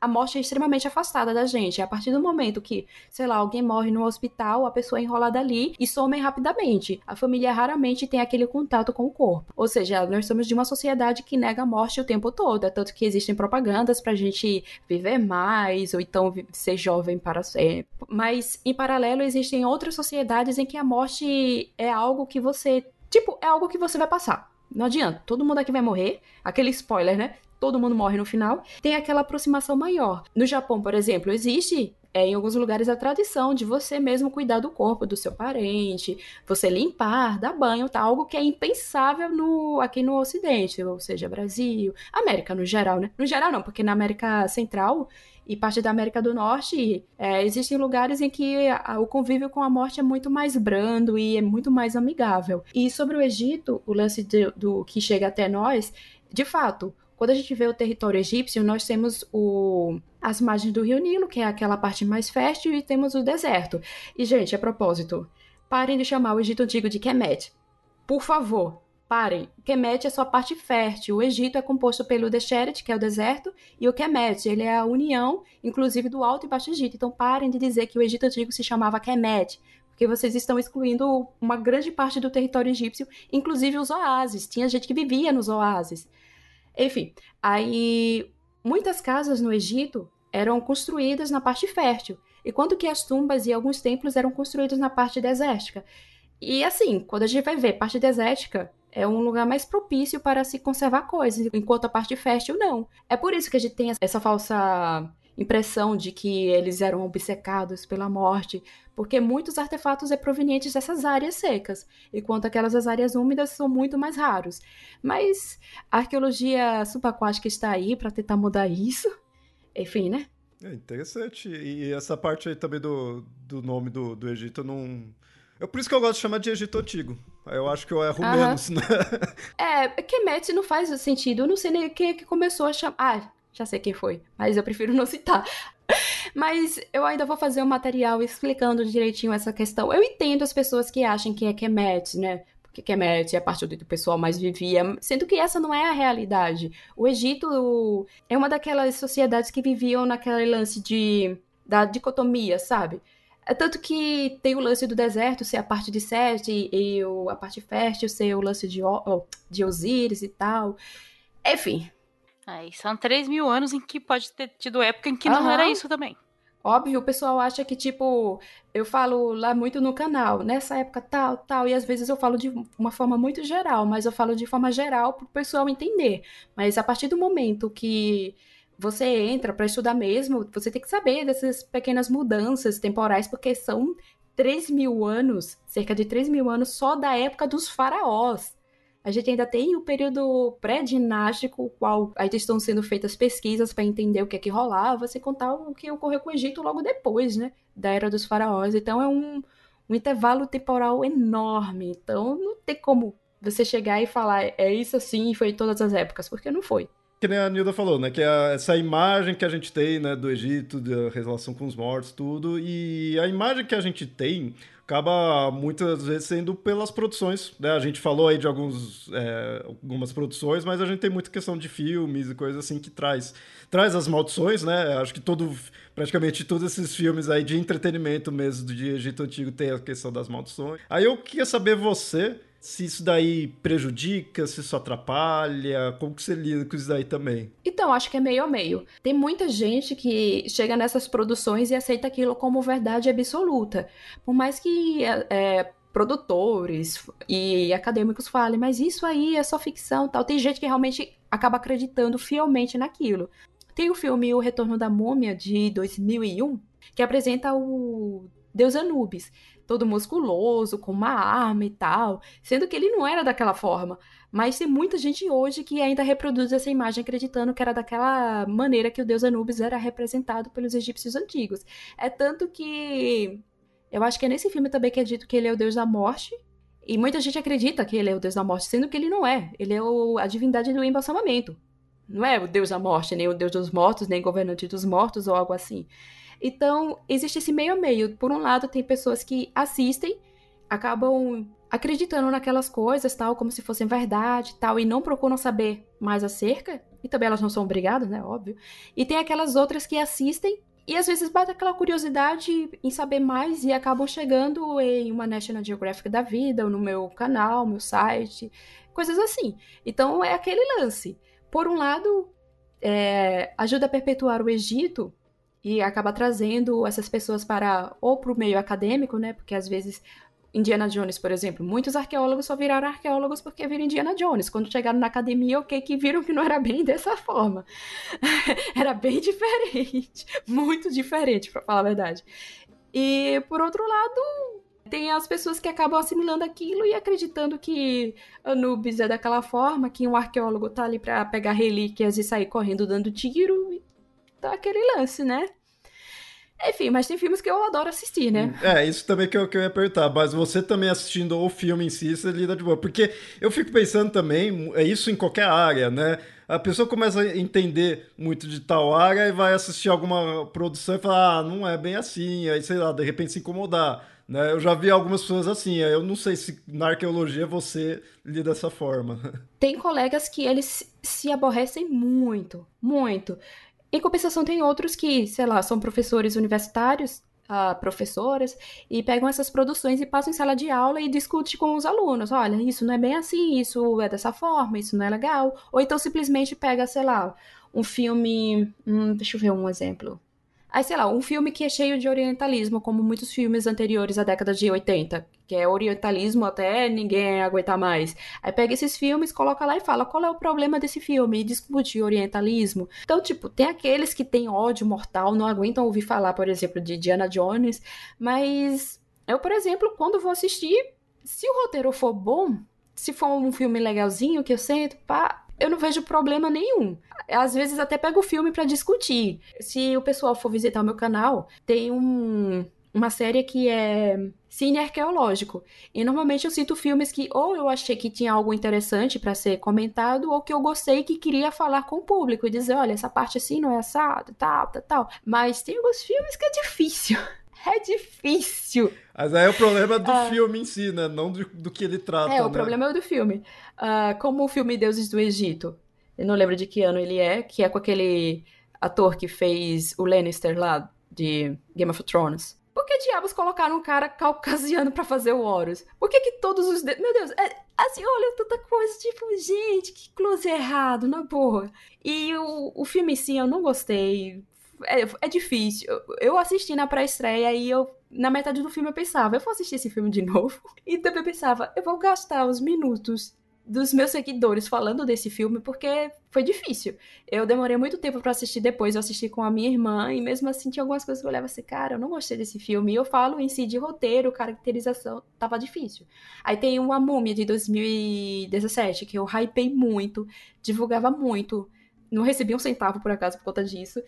Speaker 3: a morte é extremamente afastada da gente. A partir do momento que, sei lá, alguém morre no hospital, a pessoa é enrolada ali e some rapidamente. A família raramente tem aquele contato com o corpo. Ou seja, nós somos de uma sociedade que nega a morte o tempo todo. É tanto que existem propagandas pra gente viver mais ou então ser jovem para sempre. Mas, em paralelo, existem outras sociedades em que a morte é algo que você. Tipo, é algo que você vai passar. Não adianta, todo mundo aqui vai morrer. Aquele spoiler, né? Todo mundo morre no final, tem aquela aproximação maior. No Japão, por exemplo, existe é, em alguns lugares a tradição de você mesmo cuidar do corpo do seu parente, você limpar, dar banho, tá? Algo que é impensável no, aqui no Ocidente, ou seja, Brasil, América no geral, né? No geral não, porque na América Central e parte da América do Norte, é, existem lugares em que a, o convívio com a morte é muito mais brando e é muito mais amigável. E sobre o Egito, o lance de, do que chega até nós, de fato, quando a gente vê o território egípcio, nós temos o, as margens do rio Nilo, que é aquela parte mais fértil, e temos o deserto. E, gente, a propósito, parem de chamar o Egito Antigo de Kemet. Por favor. parem. Kemet é sua parte fértil. O Egito é composto pelo Desheret, que é o deserto, e o Kemet, ele é a união, inclusive, do Alto e Baixo Egito. Então parem de dizer que o Egito Antigo se chamava Kemet, porque vocês estão excluindo uma grande parte do território egípcio, inclusive os oásis. Tinha gente que vivia nos oásis. Enfim, aí muitas casas no Egito eram construídas na parte fértil, enquanto que as tumbas e alguns templos eram construídos na parte desértica. E assim, quando a gente vai ver parte desértica, é um lugar mais propício para se conservar coisas, enquanto a parte fértil não. É por isso que a gente tem essa falsa impressão de que eles eram obcecados pela morte, porque muitos artefatos é provenientes dessas áreas secas, enquanto aquelas áreas úmidas são muito mais raros. Mas a arqueologia subaquática está aí para tentar mudar isso. Enfim, né?
Speaker 2: É interessante. E essa parte aí também do, do nome do, do Egito não. É por isso que eu gosto de chamar de Egito Antigo. Eu acho que eu erro menos, né?
Speaker 3: É, Kemet não faz sentido. Eu não sei nem quem é que começou a chamar. Ah, já sei quem foi, mas eu prefiro não citar. Mas eu ainda vou fazer um material explicando direitinho essa questão. Eu entendo as pessoas que acham que é Kemet, né? Porque Kemet é a parte onde o pessoal mais vivia, sendo que essa não é a realidade. O Egito é uma daquelas sociedades que viviam naquele lance de da dicotomia, sabe? É tanto que tem o lance do deserto ser a parte de Sete e, a parte fértil ser o lance de, de Osíris e tal. Enfim.
Speaker 4: Aí são 3 mil anos em que pode ter tido época em que não era isso também.
Speaker 3: Óbvio, o pessoal acha que, tipo, eu falo lá muito no canal, nessa época tal, tal, e às vezes eu falo de uma forma muito geral, mas eu falo de forma geral para o pessoal entender. Mas a partir do momento que você entra para estudar mesmo, você tem que saber dessas pequenas mudanças temporais, porque são 3 mil anos, cerca de 3 mil anos só da época dos faraós. A gente ainda tem o período pré-dinástico, o qual ainda estão sendo feitas pesquisas para entender o que é que rolava, sem contar o que ocorreu com o Egito logo depois, né? Da era dos faraós. Então é um, um intervalo temporal enorme. Então não tem como você chegar e falar é isso assim e foi em todas as épocas, porque não foi
Speaker 2: que nem a Nilda falou, né? Que é essa imagem que a gente tem, né, do Egito, da relação com os mortos, tudo. E a imagem que a gente tem acaba muitas vezes sendo pelas produções, né? A gente falou aí de alguns, é, algumas produções, mas a gente tem muita questão de filmes e coisas assim que traz, traz as maldições, né? Acho que todo, praticamente todos esses filmes aí de entretenimento mesmo de Egito Antigo tem a questão das maldições. Aí eu queria saber você se isso daí prejudica, se isso atrapalha, como que você lida com isso daí também?
Speaker 3: Então, acho que é meio a meio. Tem muita gente que chega nessas produções e aceita aquilo como verdade absoluta. Por mais que é, é produtores e acadêmicos falem, mas isso aí é só ficção tal. Tem gente que realmente acaba acreditando fielmente naquilo. Tem o filme O Retorno da Múmia, de 2001, que apresenta o deus Anubis todo musculoso, com uma arma e tal, sendo que ele não era daquela forma. Mas tem muita gente hoje que ainda reproduz essa imagem acreditando que era daquela maneira que o deus Anubis era representado pelos egípcios antigos. É tanto que eu acho que é nesse filme também que é dito que ele é o deus da morte. E muita gente acredita que ele é o deus da morte, sendo que ele não é. Ele é o, a divindade do embalsamamento. Não é o deus da morte, nem o deus dos mortos, nem governante dos mortos ou algo assim. Então, existe esse meio a meio. Por um lado, tem pessoas que assistem, acabam acreditando naquelas coisas, tal, como se fossem verdade, tal, e não procuram saber mais acerca. E também elas não são obrigadas, né, óbvio. E tem aquelas outras que assistem e às vezes bate aquela curiosidade em saber mais e acabam chegando em uma National Geographic da vida, ou no meu canal, meu site, coisas assim. Então é aquele lance. Por um lado, é, ajuda a perpetuar o Egito e acaba trazendo essas pessoas para ou para o meio acadêmico, né? Porque às vezes Indiana Jones, por exemplo, muitos arqueólogos só viraram arqueólogos porque viram Indiana Jones. Quando chegaram na academia, ok, que viram que não era bem dessa forma. era bem diferente, muito diferente, para falar a verdade. E por outro lado, tem as pessoas que acabam assimilando aquilo e acreditando que Anubis é daquela forma, que um arqueólogo tá ali para pegar relíquias e sair correndo dando tiro. Então, aquele lance, né? Enfim, mas tem filmes que eu adoro assistir, né?
Speaker 2: É, isso também que eu, que eu ia perguntar. Mas você também assistindo o filme em si, você lida de boa. Porque eu fico pensando também, é isso em qualquer área, né? A pessoa começa a entender muito de tal área e vai assistir alguma produção e falar, ah, não é bem assim. Aí, sei lá, de repente se incomodar. Né? Eu já vi algumas pessoas assim, eu não sei se na arqueologia você lida dessa forma.
Speaker 3: Tem colegas que eles se aborrecem muito, muito. Em compensação, tem outros que, sei lá, são professores universitários, uh, professoras, e pegam essas produções e passam em sala de aula e discutem com os alunos. Olha, isso não é bem assim, isso é dessa forma, isso não é legal. Ou então simplesmente pega, sei lá, um filme. Hum, deixa eu ver um exemplo. Aí, sei lá, um filme que é cheio de orientalismo, como muitos filmes anteriores à década de 80, que é orientalismo até ninguém aguentar mais. Aí pega esses filmes, coloca lá e fala qual é o problema desse filme e discute orientalismo. Então, tipo, tem aqueles que têm ódio mortal, não aguentam ouvir falar, por exemplo, de Diana Jones, mas eu, por exemplo, quando vou assistir, se o roteiro for bom, se for um filme legalzinho que eu sento, pá, eu não vejo problema nenhum. Às vezes até pego o filme para discutir. Se o pessoal for visitar o meu canal, tem um, uma série que é cine arqueológico. E normalmente eu cito filmes que ou eu achei que tinha algo interessante para ser comentado, ou que eu gostei que queria falar com o público e dizer, olha, essa parte assim não é assado, tal, tal, tal. Mas tem alguns filmes que é difícil. É difícil.
Speaker 2: Mas aí é o problema do uh, filme em si, né? Não do, do que ele trata.
Speaker 3: É, o
Speaker 2: né?
Speaker 3: problema é o do filme. Uh, como o filme Deuses do Egito. Eu não lembro de que ano ele é, que é com aquele ator que fez o Lannister lá de Game of Thrones. Por que diabos colocaram um cara caucasiano para fazer o Horus? Por que que todos os... De... Meu Deus, é... assim, olha, tanta coisa, tipo, gente, que close errado, na boa. E o, o filme, sim, eu não gostei é, é difícil. Eu assisti na pré-estreia e eu, na metade do filme, eu pensava, eu vou assistir esse filme de novo. E também pensava, eu vou gastar os minutos dos meus seguidores falando desse filme porque foi difícil. Eu demorei muito tempo para assistir depois, eu assisti com a minha irmã e mesmo assim tinha algumas coisas que eu olhava assim, cara, eu não gostei desse filme. E eu falo em si de roteiro, caracterização, tava difícil. Aí tem uma Múmia de 2017 que eu hypei muito, divulgava muito não recebi um centavo por acaso por conta disso.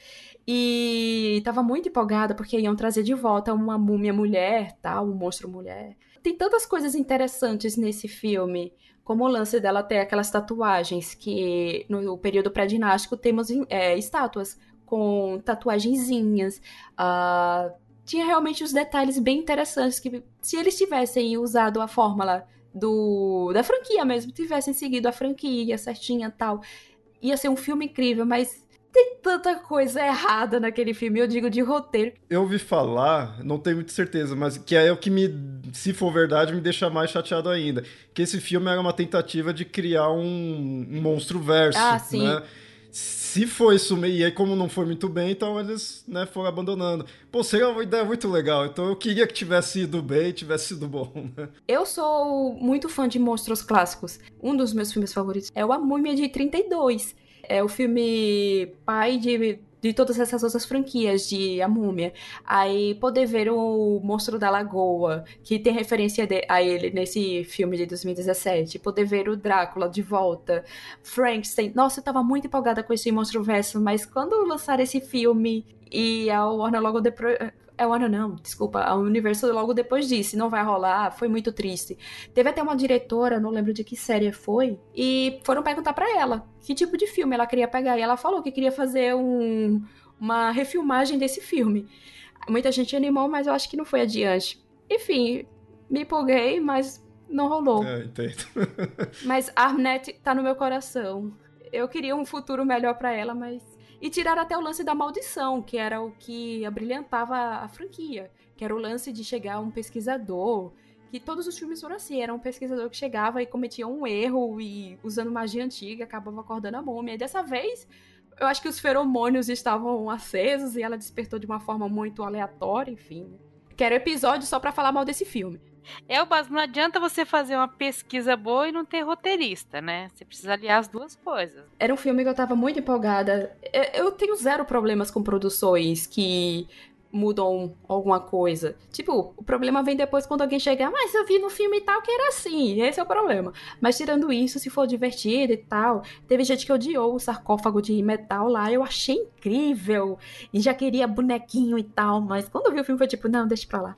Speaker 3: E tava muito empolgada porque iam trazer de volta uma múmia mulher, tal, um monstro mulher. Tem tantas coisas interessantes nesse filme, como o lance dela ter aquelas tatuagens, que no período pré-dinástico temos é, estátuas com tatuagenzinhas. Uh, tinha realmente os detalhes bem interessantes que, se eles tivessem usado a fórmula do da franquia mesmo, tivessem seguido a franquia certinha tal, ia ser um filme incrível, mas tem tanta coisa errada naquele filme, eu digo de roteiro.
Speaker 2: Eu ouvi falar, não tenho muita certeza, mas que é o que me, se for verdade, me deixa mais chateado ainda. Que esse filme era uma tentativa de criar um, um monstro verso, ah, sim. né? Se foi isso, e aí como não foi muito bem, então eles né, foram abandonando. Pô, seria uma ideia muito legal, então eu queria que tivesse ido bem, tivesse sido bom. Né?
Speaker 3: Eu sou muito fã de monstros clássicos. Um dos meus filmes favoritos é o A Múmia de 32 é o filme pai de, de todas essas outras franquias de A Múmia. Aí poder ver o Monstro da Lagoa, que tem referência de, a ele nesse filme de 2017. Poder ver o Drácula de volta. Frankenstein. Nossa, eu tava muito empolgada com esse Monstro Verso, mas quando lançaram esse filme e a Warner logo é o ano não, desculpa, a Universal logo depois disse, não vai rolar, foi muito triste. Teve até uma diretora, não lembro de que série foi, e foram perguntar para ela que tipo de filme ela queria pegar, e ela falou que queria fazer um, uma refilmagem desse filme. Muita gente animou, mas eu acho que não foi adiante. Enfim, me empolguei, mas não rolou.
Speaker 2: É, entendo.
Speaker 3: mas Arnett tá no meu coração. Eu queria um futuro melhor para ela, mas e tiraram até o lance da maldição, que era o que abrilhantava a franquia, que era o lance de chegar um pesquisador, que todos os filmes foram assim, era um pesquisador que chegava e cometia um erro e usando magia antiga acabava acordando a múmia. E dessa vez, eu acho que os feromônios estavam acesos e ela despertou de uma forma muito aleatória, enfim. Quero episódio só para falar mal desse filme.
Speaker 4: É, mas não adianta você fazer uma pesquisa boa e não ter roteirista, né? Você precisa aliar as duas coisas.
Speaker 3: Era um filme que eu tava muito empolgada. Eu tenho zero problemas com produções que mudam alguma coisa. Tipo, o problema vem depois quando alguém chegar, mas eu vi no filme e tal que era assim. Esse é o problema. Mas tirando isso, se for divertido e tal, teve gente que odiou o sarcófago de metal lá. Eu achei incrível. E já queria bonequinho e tal. Mas quando eu vi o filme foi tipo, não, deixa pra lá.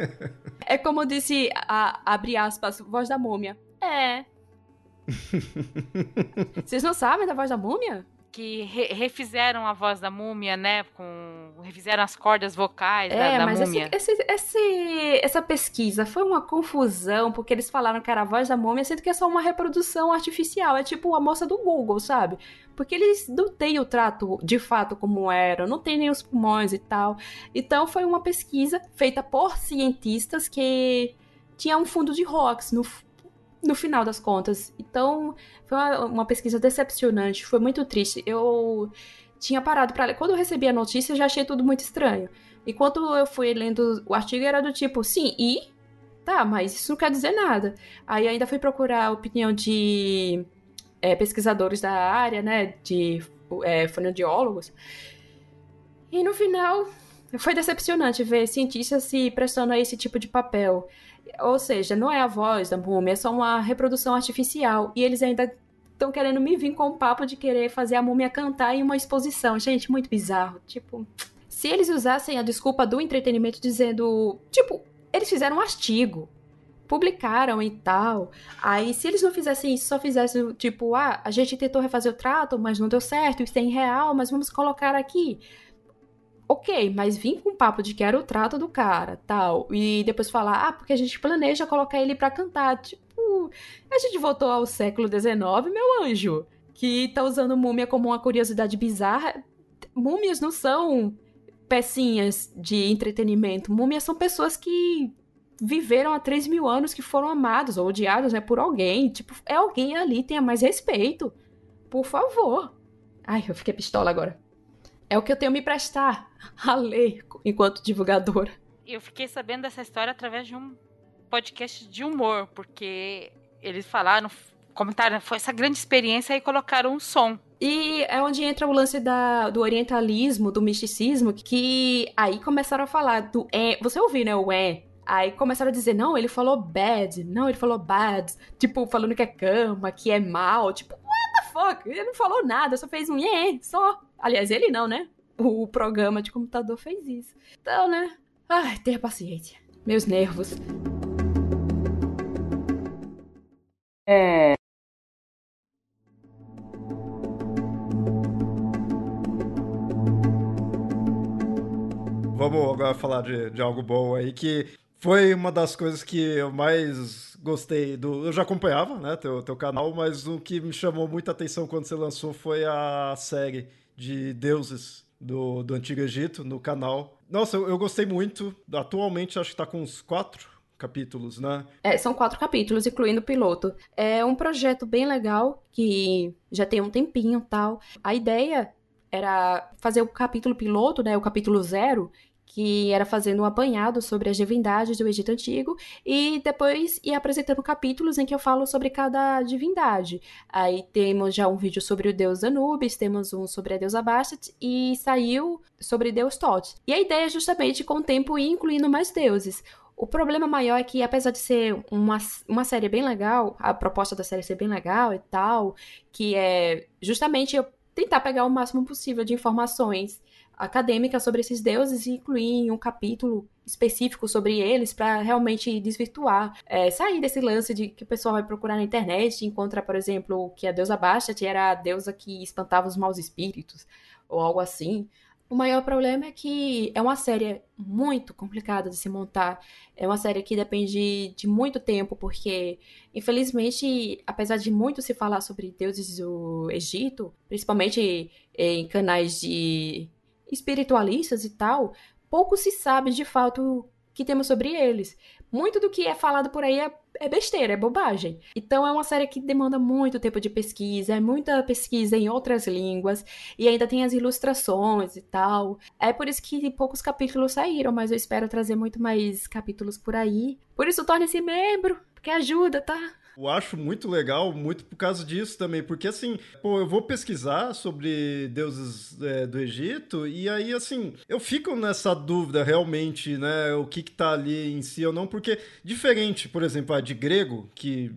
Speaker 3: é como disse, a, abre aspas, voz da múmia. É. Vocês não sabem da voz da múmia?
Speaker 4: Que re refizeram a voz da múmia, né? Com, refizeram as cordas vocais
Speaker 3: é,
Speaker 4: da, da
Speaker 3: mas
Speaker 4: múmia.
Speaker 3: Esse, esse, esse, essa pesquisa foi uma confusão, porque eles falaram que era a voz da múmia, sendo que é só uma reprodução artificial. É tipo a moça do Google, sabe? Porque eles não têm o trato de fato como era, não tem nem os pulmões e tal. Então foi uma pesquisa feita por cientistas que tinha um fundo de hoax no, no final das contas. Então, foi uma, uma pesquisa decepcionante, foi muito triste. Eu tinha parado para ler. Quando eu recebi a notícia, eu já achei tudo muito estranho. E quando eu fui lendo o artigo, era do tipo, sim, e? Tá, mas isso não quer dizer nada. Aí ainda fui procurar a opinião de é, pesquisadores da área, né, de é, fonoaudiólogos. E no final, foi decepcionante ver cientistas se prestando a esse tipo de papel. Ou seja, não é a voz da múmia, é só uma reprodução artificial. E eles ainda estão querendo me vir com o papo de querer fazer a múmia cantar em uma exposição. Gente, muito bizarro. Tipo, se eles usassem a desculpa do entretenimento dizendo, tipo, eles fizeram um artigo, publicaram e tal. Aí, se eles não fizessem isso, só fizessem, tipo, ah, a gente tentou refazer o trato, mas não deu certo, isso é real, mas vamos colocar aqui ok, mas vim com o papo de que era o trato do cara, tal, e depois falar, ah, porque a gente planeja colocar ele para cantar. Tipo, a gente voltou ao século XIX, meu anjo, que tá usando múmia como uma curiosidade bizarra. Múmias não são pecinhas de entretenimento. Múmias são pessoas que viveram há 3 mil anos, que foram amados ou odiados né, por alguém. Tipo, é alguém ali, tenha mais respeito. Por favor. Ai, eu fiquei pistola agora. É o que eu tenho me prestar a ler enquanto divulgadora.
Speaker 4: Eu fiquei sabendo dessa história através de um podcast de humor, porque eles falaram, comentaram, foi essa grande experiência e colocaram um som.
Speaker 3: E é onde entra o lance da, do orientalismo, do misticismo, que aí começaram a falar do é. Você ouviu, né? O é. Aí começaram a dizer, não, ele falou bad, não, ele falou bad. Tipo, falando que é cama, que é mal. Tipo, what the fuck? Ele não falou nada, só fez um é, só. Aliás, ele não, né? O programa de computador fez isso. Então, né? Ai, tenha paciência. Meus nervos.
Speaker 5: É.
Speaker 2: Vamos agora falar de, de algo bom aí que foi uma das coisas que eu mais gostei do. Eu já acompanhava, né, teu, teu canal, mas o que me chamou muita atenção quando você lançou foi a série de deuses do, do Antigo Egito no canal. Nossa, eu, eu gostei muito. Atualmente acho que está com uns quatro capítulos, né?
Speaker 3: É, são quatro capítulos, incluindo o piloto. É um projeto bem legal que já tem um tempinho tal. A ideia era fazer o capítulo piloto, né, o capítulo zero, que era fazendo um apanhado sobre as divindades do Egito Antigo, e depois ir apresentando capítulos em que eu falo sobre cada divindade. Aí temos já um vídeo sobre o deus Anubis, temos um sobre a deusa Bastet, e saiu sobre Deus Tot. E a ideia é justamente com o tempo ir incluindo mais deuses. O problema maior é que, apesar de ser uma, uma série bem legal, a proposta da série ser bem legal e tal, que é justamente eu tentar pegar o máximo possível de informações acadêmica sobre esses deuses e incluir um capítulo específico sobre eles para realmente desvirtuar, é, sair desse lance de que o pessoal vai procurar na internet e encontra, por exemplo, que a deusa Bastet era a deusa que espantava os maus espíritos ou algo assim. O maior problema é que é uma série muito complicada de se montar. É uma série que depende de muito tempo, porque, infelizmente, apesar de muito se falar sobre deuses do Egito, principalmente em canais de espiritualistas e tal, pouco se sabe de fato que temos sobre eles. Muito do que é falado por aí é, é, besteira, é bobagem. Então é uma série que demanda muito tempo de pesquisa, é muita pesquisa em outras línguas, e ainda tem as ilustrações e tal. É por isso que poucos capítulos saíram, mas eu espero trazer muito mais capítulos por aí. Por isso torne-se membro, porque ajuda, tá?
Speaker 2: Eu acho muito legal, muito por causa disso também, porque assim, pô, eu vou pesquisar sobre deuses é, do Egito e aí, assim, eu fico nessa dúvida realmente, né, o que que tá ali em si ou não, porque diferente, por exemplo, a de grego, que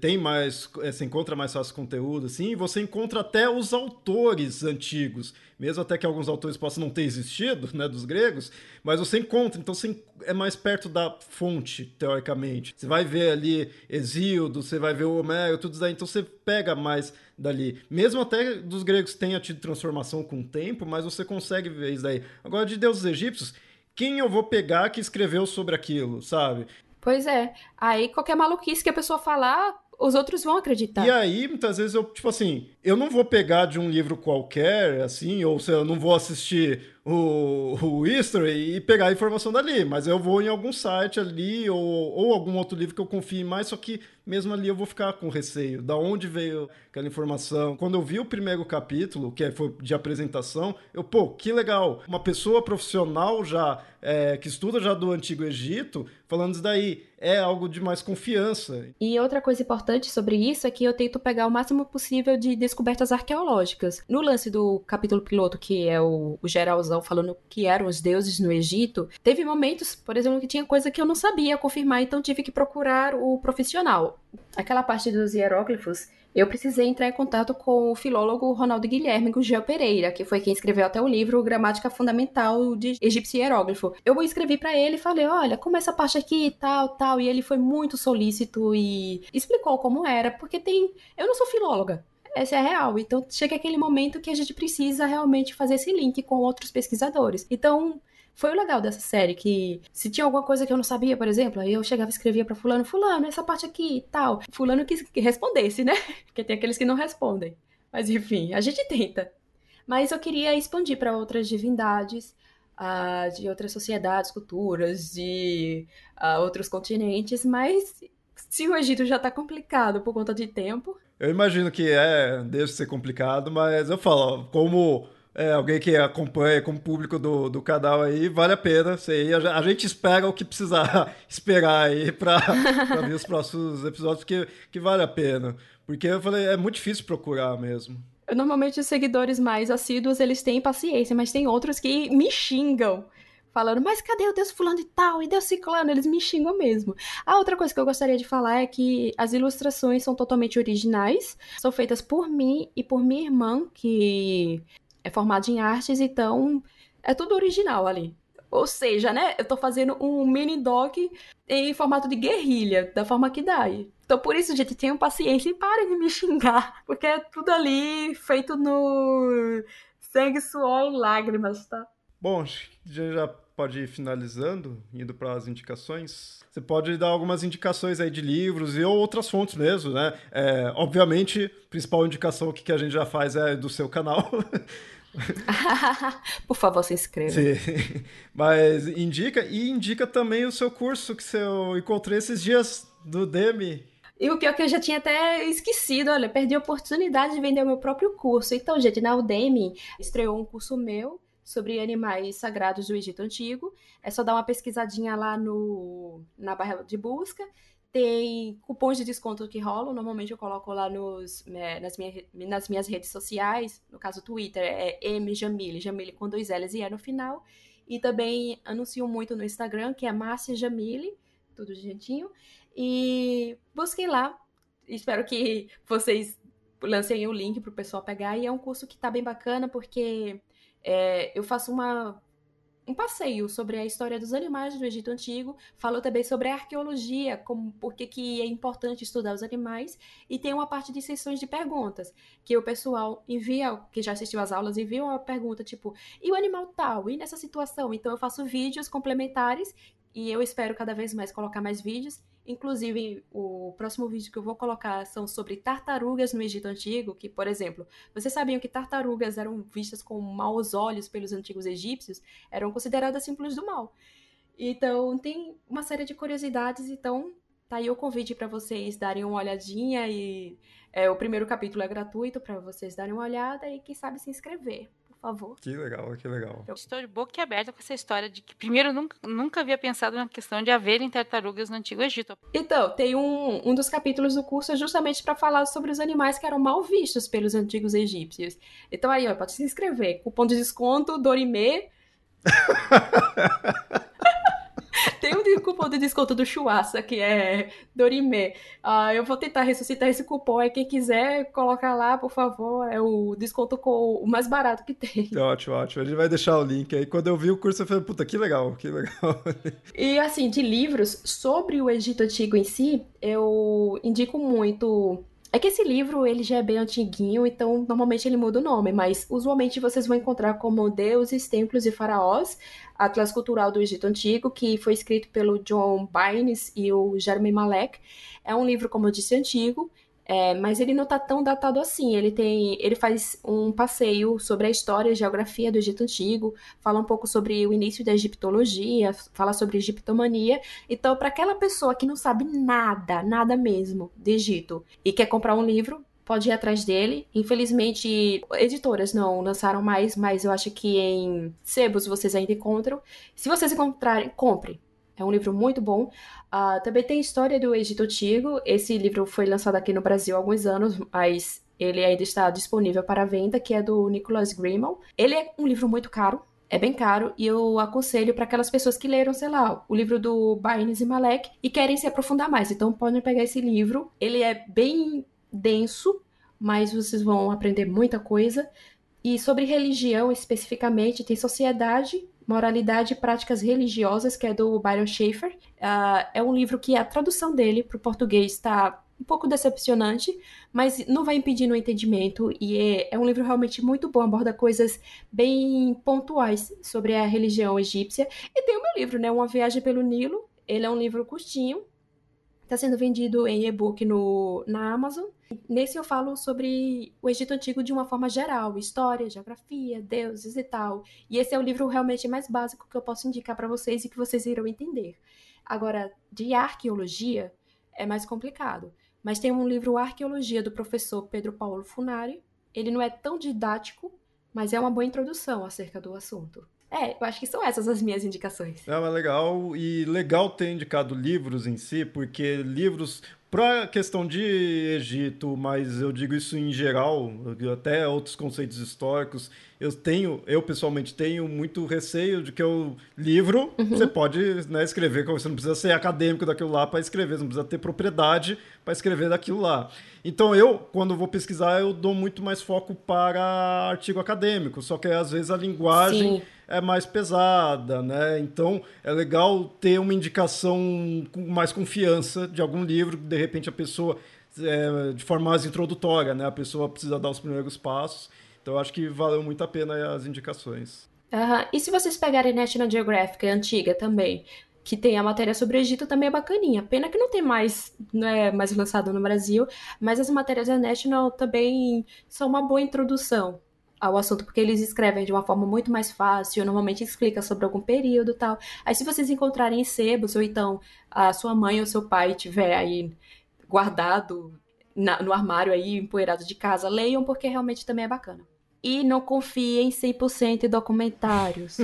Speaker 2: tem mais, é, você encontra mais fácil conteúdo, assim, você encontra até os autores antigos, mesmo até que alguns autores possam não ter existido, né, dos gregos, mas você encontra, então você é mais perto da fonte, teoricamente. Você vai ver ali Exíodo, você vai ver o Homero, tudo isso daí, então você pega mais dali. Mesmo até dos gregos tenha tido transformação com o tempo, mas você consegue ver isso daí. Agora, de deuses egípcios, quem eu vou pegar que escreveu sobre aquilo, sabe?
Speaker 3: Pois é. Aí qualquer maluquice que a pessoa falar, os outros vão acreditar.
Speaker 2: E aí, muitas vezes, eu, tipo assim, eu não vou pegar de um livro qualquer, assim, ou se eu não vou assistir o, o History e pegar a informação dali, mas eu vou em algum site ali, ou, ou algum outro livro que eu confie mais, só que mesmo ali eu vou ficar com receio. Da onde veio aquela informação? Quando eu vi o primeiro capítulo, que foi de apresentação, eu, pô, que legal. Uma pessoa profissional já, é, que estuda já do Antigo Egito, falando isso daí. É algo de mais confiança.
Speaker 3: E outra coisa importante sobre isso é que eu tento pegar o máximo possível de descobertas arqueológicas. No lance do capítulo piloto, que é o, o geralzão falando que eram os deuses no Egito, teve momentos, por exemplo, que tinha coisa que eu não sabia confirmar, então tive que procurar o profissional. Aquela parte dos hieróglifos, eu precisei entrar em contato com o filólogo Ronaldo Guilherme Gugel Pereira, que foi quem escreveu até o livro Gramática Fundamental de Egípcio Hieróglifo. Eu escrevi para ele e falei: olha, como essa parte aqui e tal, tal. E ele foi muito solícito e explicou como era, porque tem. Eu não sou filóloga, essa é real. Então chega aquele momento que a gente precisa realmente fazer esse link com outros pesquisadores. Então, foi o legal dessa série, que se tinha alguma coisa que eu não sabia, por exemplo, aí eu chegava e escrevia para fulano, fulano, essa parte aqui e tal. Fulano que respondesse, né? Porque tem aqueles que não respondem. Mas enfim, a gente tenta. Mas eu queria expandir para outras divindades, uh, de outras sociedades, culturas, de uh, outros continentes, mas se o Egito já tá complicado por conta de tempo.
Speaker 2: Eu imagino que é, deve ser complicado, mas eu falo, como é, alguém que acompanha como público do, do canal aí, vale a pena. Sei, a, a gente espera o que precisar esperar aí para ver os próximos episódios, que, que vale a pena. Porque eu falei, é muito difícil procurar mesmo.
Speaker 3: Normalmente os seguidores mais assíduos, eles têm paciência, mas tem outros que me xingam falando, mas cadê o Deus fulano de tal e Deus ciclano? Eles me xingam mesmo. A outra coisa que eu gostaria de falar é que as ilustrações são totalmente originais, são feitas por mim e por minha irmã, que é formada em artes, então é tudo original ali. Ou seja, né, eu tô fazendo um mini doc em formato de guerrilha, da forma que dá. Então, por isso, gente, tenham paciência e parem de me xingar, porque é tudo ali feito no sangue, suor e lágrimas, tá?
Speaker 2: Bom, já pode ir finalizando, indo para as indicações. Você pode dar algumas indicações aí de livros e outras fontes mesmo, né? É, obviamente, a principal indicação que a gente já faz é do seu canal.
Speaker 3: Por favor, se inscreva.
Speaker 2: Sim. Mas indica e indica também o seu curso que eu encontrei esses dias do Demi.
Speaker 3: E o pior é que eu já tinha até esquecido, olha, perdi a oportunidade de vender o meu próprio curso. Então, gente, na Udemy estreou um curso meu sobre animais sagrados do Egito Antigo. É só dar uma pesquisadinha lá no, na barra de busca. Tem cupons de desconto que rolam. Normalmente eu coloco lá nos, é, nas, minha, nas minhas redes sociais. No caso, Twitter é mjamile, Jamile com dois L's e E no final. E também anuncio muito no Instagram, que é Márcia Jamile, tudo gentinho. E busquem lá. Espero que vocês lancem o link para o pessoal pegar. E é um curso que está bem bacana, porque é, eu faço uma, um passeio sobre a história dos animais do Egito Antigo, falo também sobre a arqueologia, como por que é importante estudar os animais, e tem uma parte de sessões de perguntas, que o pessoal envia, que já assistiu às aulas, envia uma pergunta tipo, e o animal tal, e nessa situação? Então eu faço vídeos complementares, e eu espero cada vez mais colocar mais vídeos, Inclusive, o próximo vídeo que eu vou colocar são sobre tartarugas no Egito Antigo, que, por exemplo, vocês sabiam que tartarugas eram vistas com maus olhos pelos antigos egípcios? Eram consideradas símbolos do mal. Então, tem uma série de curiosidades, então tá aí o convite para vocês darem uma olhadinha e é, o primeiro capítulo é gratuito para vocês darem uma olhada e quem sabe se inscrever por favor.
Speaker 2: Que legal, que legal.
Speaker 4: Eu estou de boca aberta com essa história de que, primeiro, nunca, nunca havia pensado na questão de haverem tartarugas no Antigo Egito.
Speaker 3: Então, tem um, um dos capítulos do curso é justamente para falar sobre os animais que eram mal vistos pelos antigos egípcios. Então aí, ó, pode se inscrever. Cupom de desconto, Dorime. cupom de desconto do Chuaça, que é Dorime. Uh, eu vou tentar ressuscitar esse cupom. E quem quiser, colocar lá, por favor. É o desconto com o mais barato que tem.
Speaker 2: Ótimo, ótimo. A gente vai deixar o link aí. Quando eu vi o curso, eu falei, puta, que legal, que legal.
Speaker 3: E assim, de livros sobre o Egito Antigo em si, eu indico muito é que esse livro, ele já é bem antiguinho, então normalmente ele muda o nome, mas usualmente vocês vão encontrar como Deuses, Templos e Faraós, Atlas Cultural do Egito Antigo, que foi escrito pelo John Bynes e o Jeremy Malek. É um livro, como eu disse, antigo, é, mas ele não está tão datado assim. Ele tem, ele faz um passeio sobre a história e geografia do Egito Antigo, fala um pouco sobre o início da egiptologia, fala sobre egiptomania. Então, para aquela pessoa que não sabe nada, nada mesmo de Egito e quer comprar um livro, pode ir atrás dele. Infelizmente, editoras não lançaram mais, mas eu acho que em sebos vocês ainda encontram. Se vocês encontrarem, compre. É um livro muito bom. Uh, também tem História do Egito Antigo. Esse livro foi lançado aqui no Brasil há alguns anos, mas ele ainda está disponível para venda, que é do Nicholas Grimmel. Ele é um livro muito caro, é bem caro e eu aconselho para aquelas pessoas que leram, sei lá, o livro do Baines e Malek e querem se aprofundar mais. Então podem pegar esse livro. Ele é bem denso, mas vocês vão aprender muita coisa. E sobre religião especificamente, tem Sociedade Moralidade e Práticas Religiosas, que é do Byron Schaeffer. Uh, é um livro que a tradução dele para o português está um pouco decepcionante, mas não vai impedir no entendimento. E é, é, um livro realmente muito bom, aborda coisas bem pontuais sobre a religião egípcia. E tem o meu livro, né? Uma Viagem pelo Nilo. Ele é um livro curtinho, Está sendo vendido em e-book no, na Amazon. Nesse eu falo sobre o Egito Antigo de uma forma geral, história, geografia, deuses e tal. E esse é o livro realmente mais básico que eu posso indicar para vocês e que vocês irão entender. Agora, de arqueologia é mais complicado. Mas tem um livro Arqueologia do professor Pedro Paulo Funari. Ele não é tão didático, mas é uma boa introdução acerca do assunto. É, eu acho que são essas as minhas indicações.
Speaker 2: É, mas legal. E legal ter indicado livros em si, porque livros para a questão de Egito, mas eu digo isso em geral, até outros conceitos históricos, eu tenho, eu pessoalmente tenho muito receio de que o livro uhum. você pode né, escrever, você não precisa ser acadêmico daquilo lá para escrever, você não precisa ter propriedade para escrever daquilo lá. Então eu, quando vou pesquisar, eu dou muito mais foco para artigo acadêmico, só que às vezes a linguagem Sim é mais pesada, né? Então é legal ter uma indicação com mais confiança de algum livro, de repente a pessoa, é, de forma mais introdutória, né? A pessoa precisa dar os primeiros passos. Então eu acho que valeu muito a pena as indicações.
Speaker 3: Uhum. E se vocês pegarem National Geographic, é antiga também, que tem a matéria sobre o Egito também é bacaninha. Pena que não tem mais, não é mais lançado no Brasil, mas as matérias da National também são uma boa introdução ao assunto, porque eles escrevem de uma forma muito mais fácil, normalmente explica sobre algum período tal. Aí se vocês encontrarem sebos, ou então a sua mãe ou seu pai tiver aí guardado na, no armário aí, empoeirado de casa, leiam, porque realmente também é bacana. E não confiem 100% em documentários,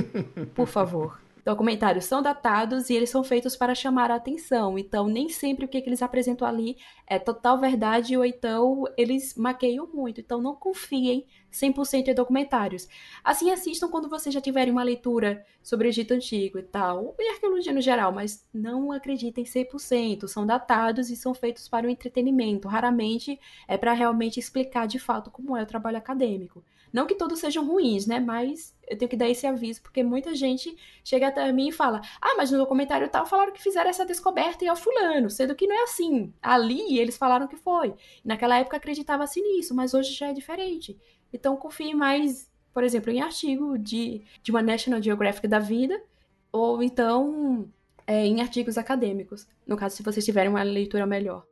Speaker 3: por favor documentários são datados e eles são feitos para chamar a atenção. Então, nem sempre o que, que eles apresentam ali é total verdade ou então eles maqueiam muito. Então, não confiem 100% em documentários. Assim, assistam quando vocês já tiverem uma leitura sobre o Egito Antigo e tal, e arqueologia no geral, mas não acreditem 100%. São datados e são feitos para o entretenimento. Raramente é para realmente explicar de fato como é o trabalho acadêmico. Não que todos sejam ruins, né? Mas eu tenho que dar esse aviso, porque muita gente chega até mim e fala: Ah, mas no documentário tal falaram que fizeram essa descoberta e é o fulano, sendo que não é assim. Ali eles falaram que foi. Naquela época acreditava-se nisso, mas hoje já é diferente. Então confie mais, por exemplo, em artigo de, de uma National Geographic da vida, ou então é, em artigos acadêmicos, no caso, se vocês tiverem uma leitura melhor.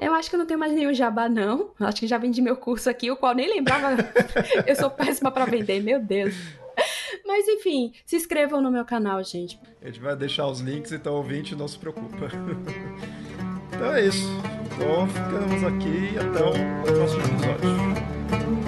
Speaker 3: Eu acho que eu não tenho mais nenhum jabá, não. Acho que já vendi meu curso aqui, o qual nem lembrava. eu sou péssima para vender, meu Deus. Mas enfim, se inscrevam no meu canal, gente.
Speaker 2: A gente vai deixar os links, então ouvinte, não se preocupa. então é isso. Então ficamos aqui e até o próximo episódio.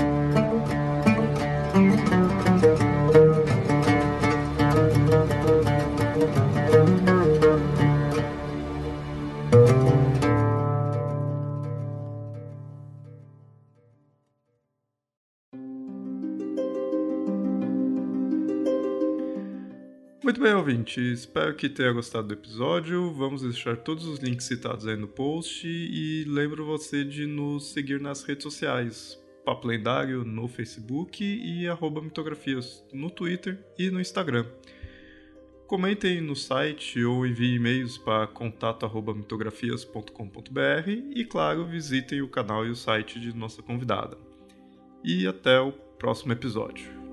Speaker 2: Muito bem, ouvinte. Espero que tenha gostado do episódio. Vamos deixar todos os links citados aí no post e lembro você de nos seguir nas redes sociais. Papo Lendário no Facebook e arroba mitografias no Twitter e no Instagram. Comentem no site ou enviem e-mails para contato@mitografias.com.br e claro, visitem o canal e o site de nossa convidada. E até o próximo episódio.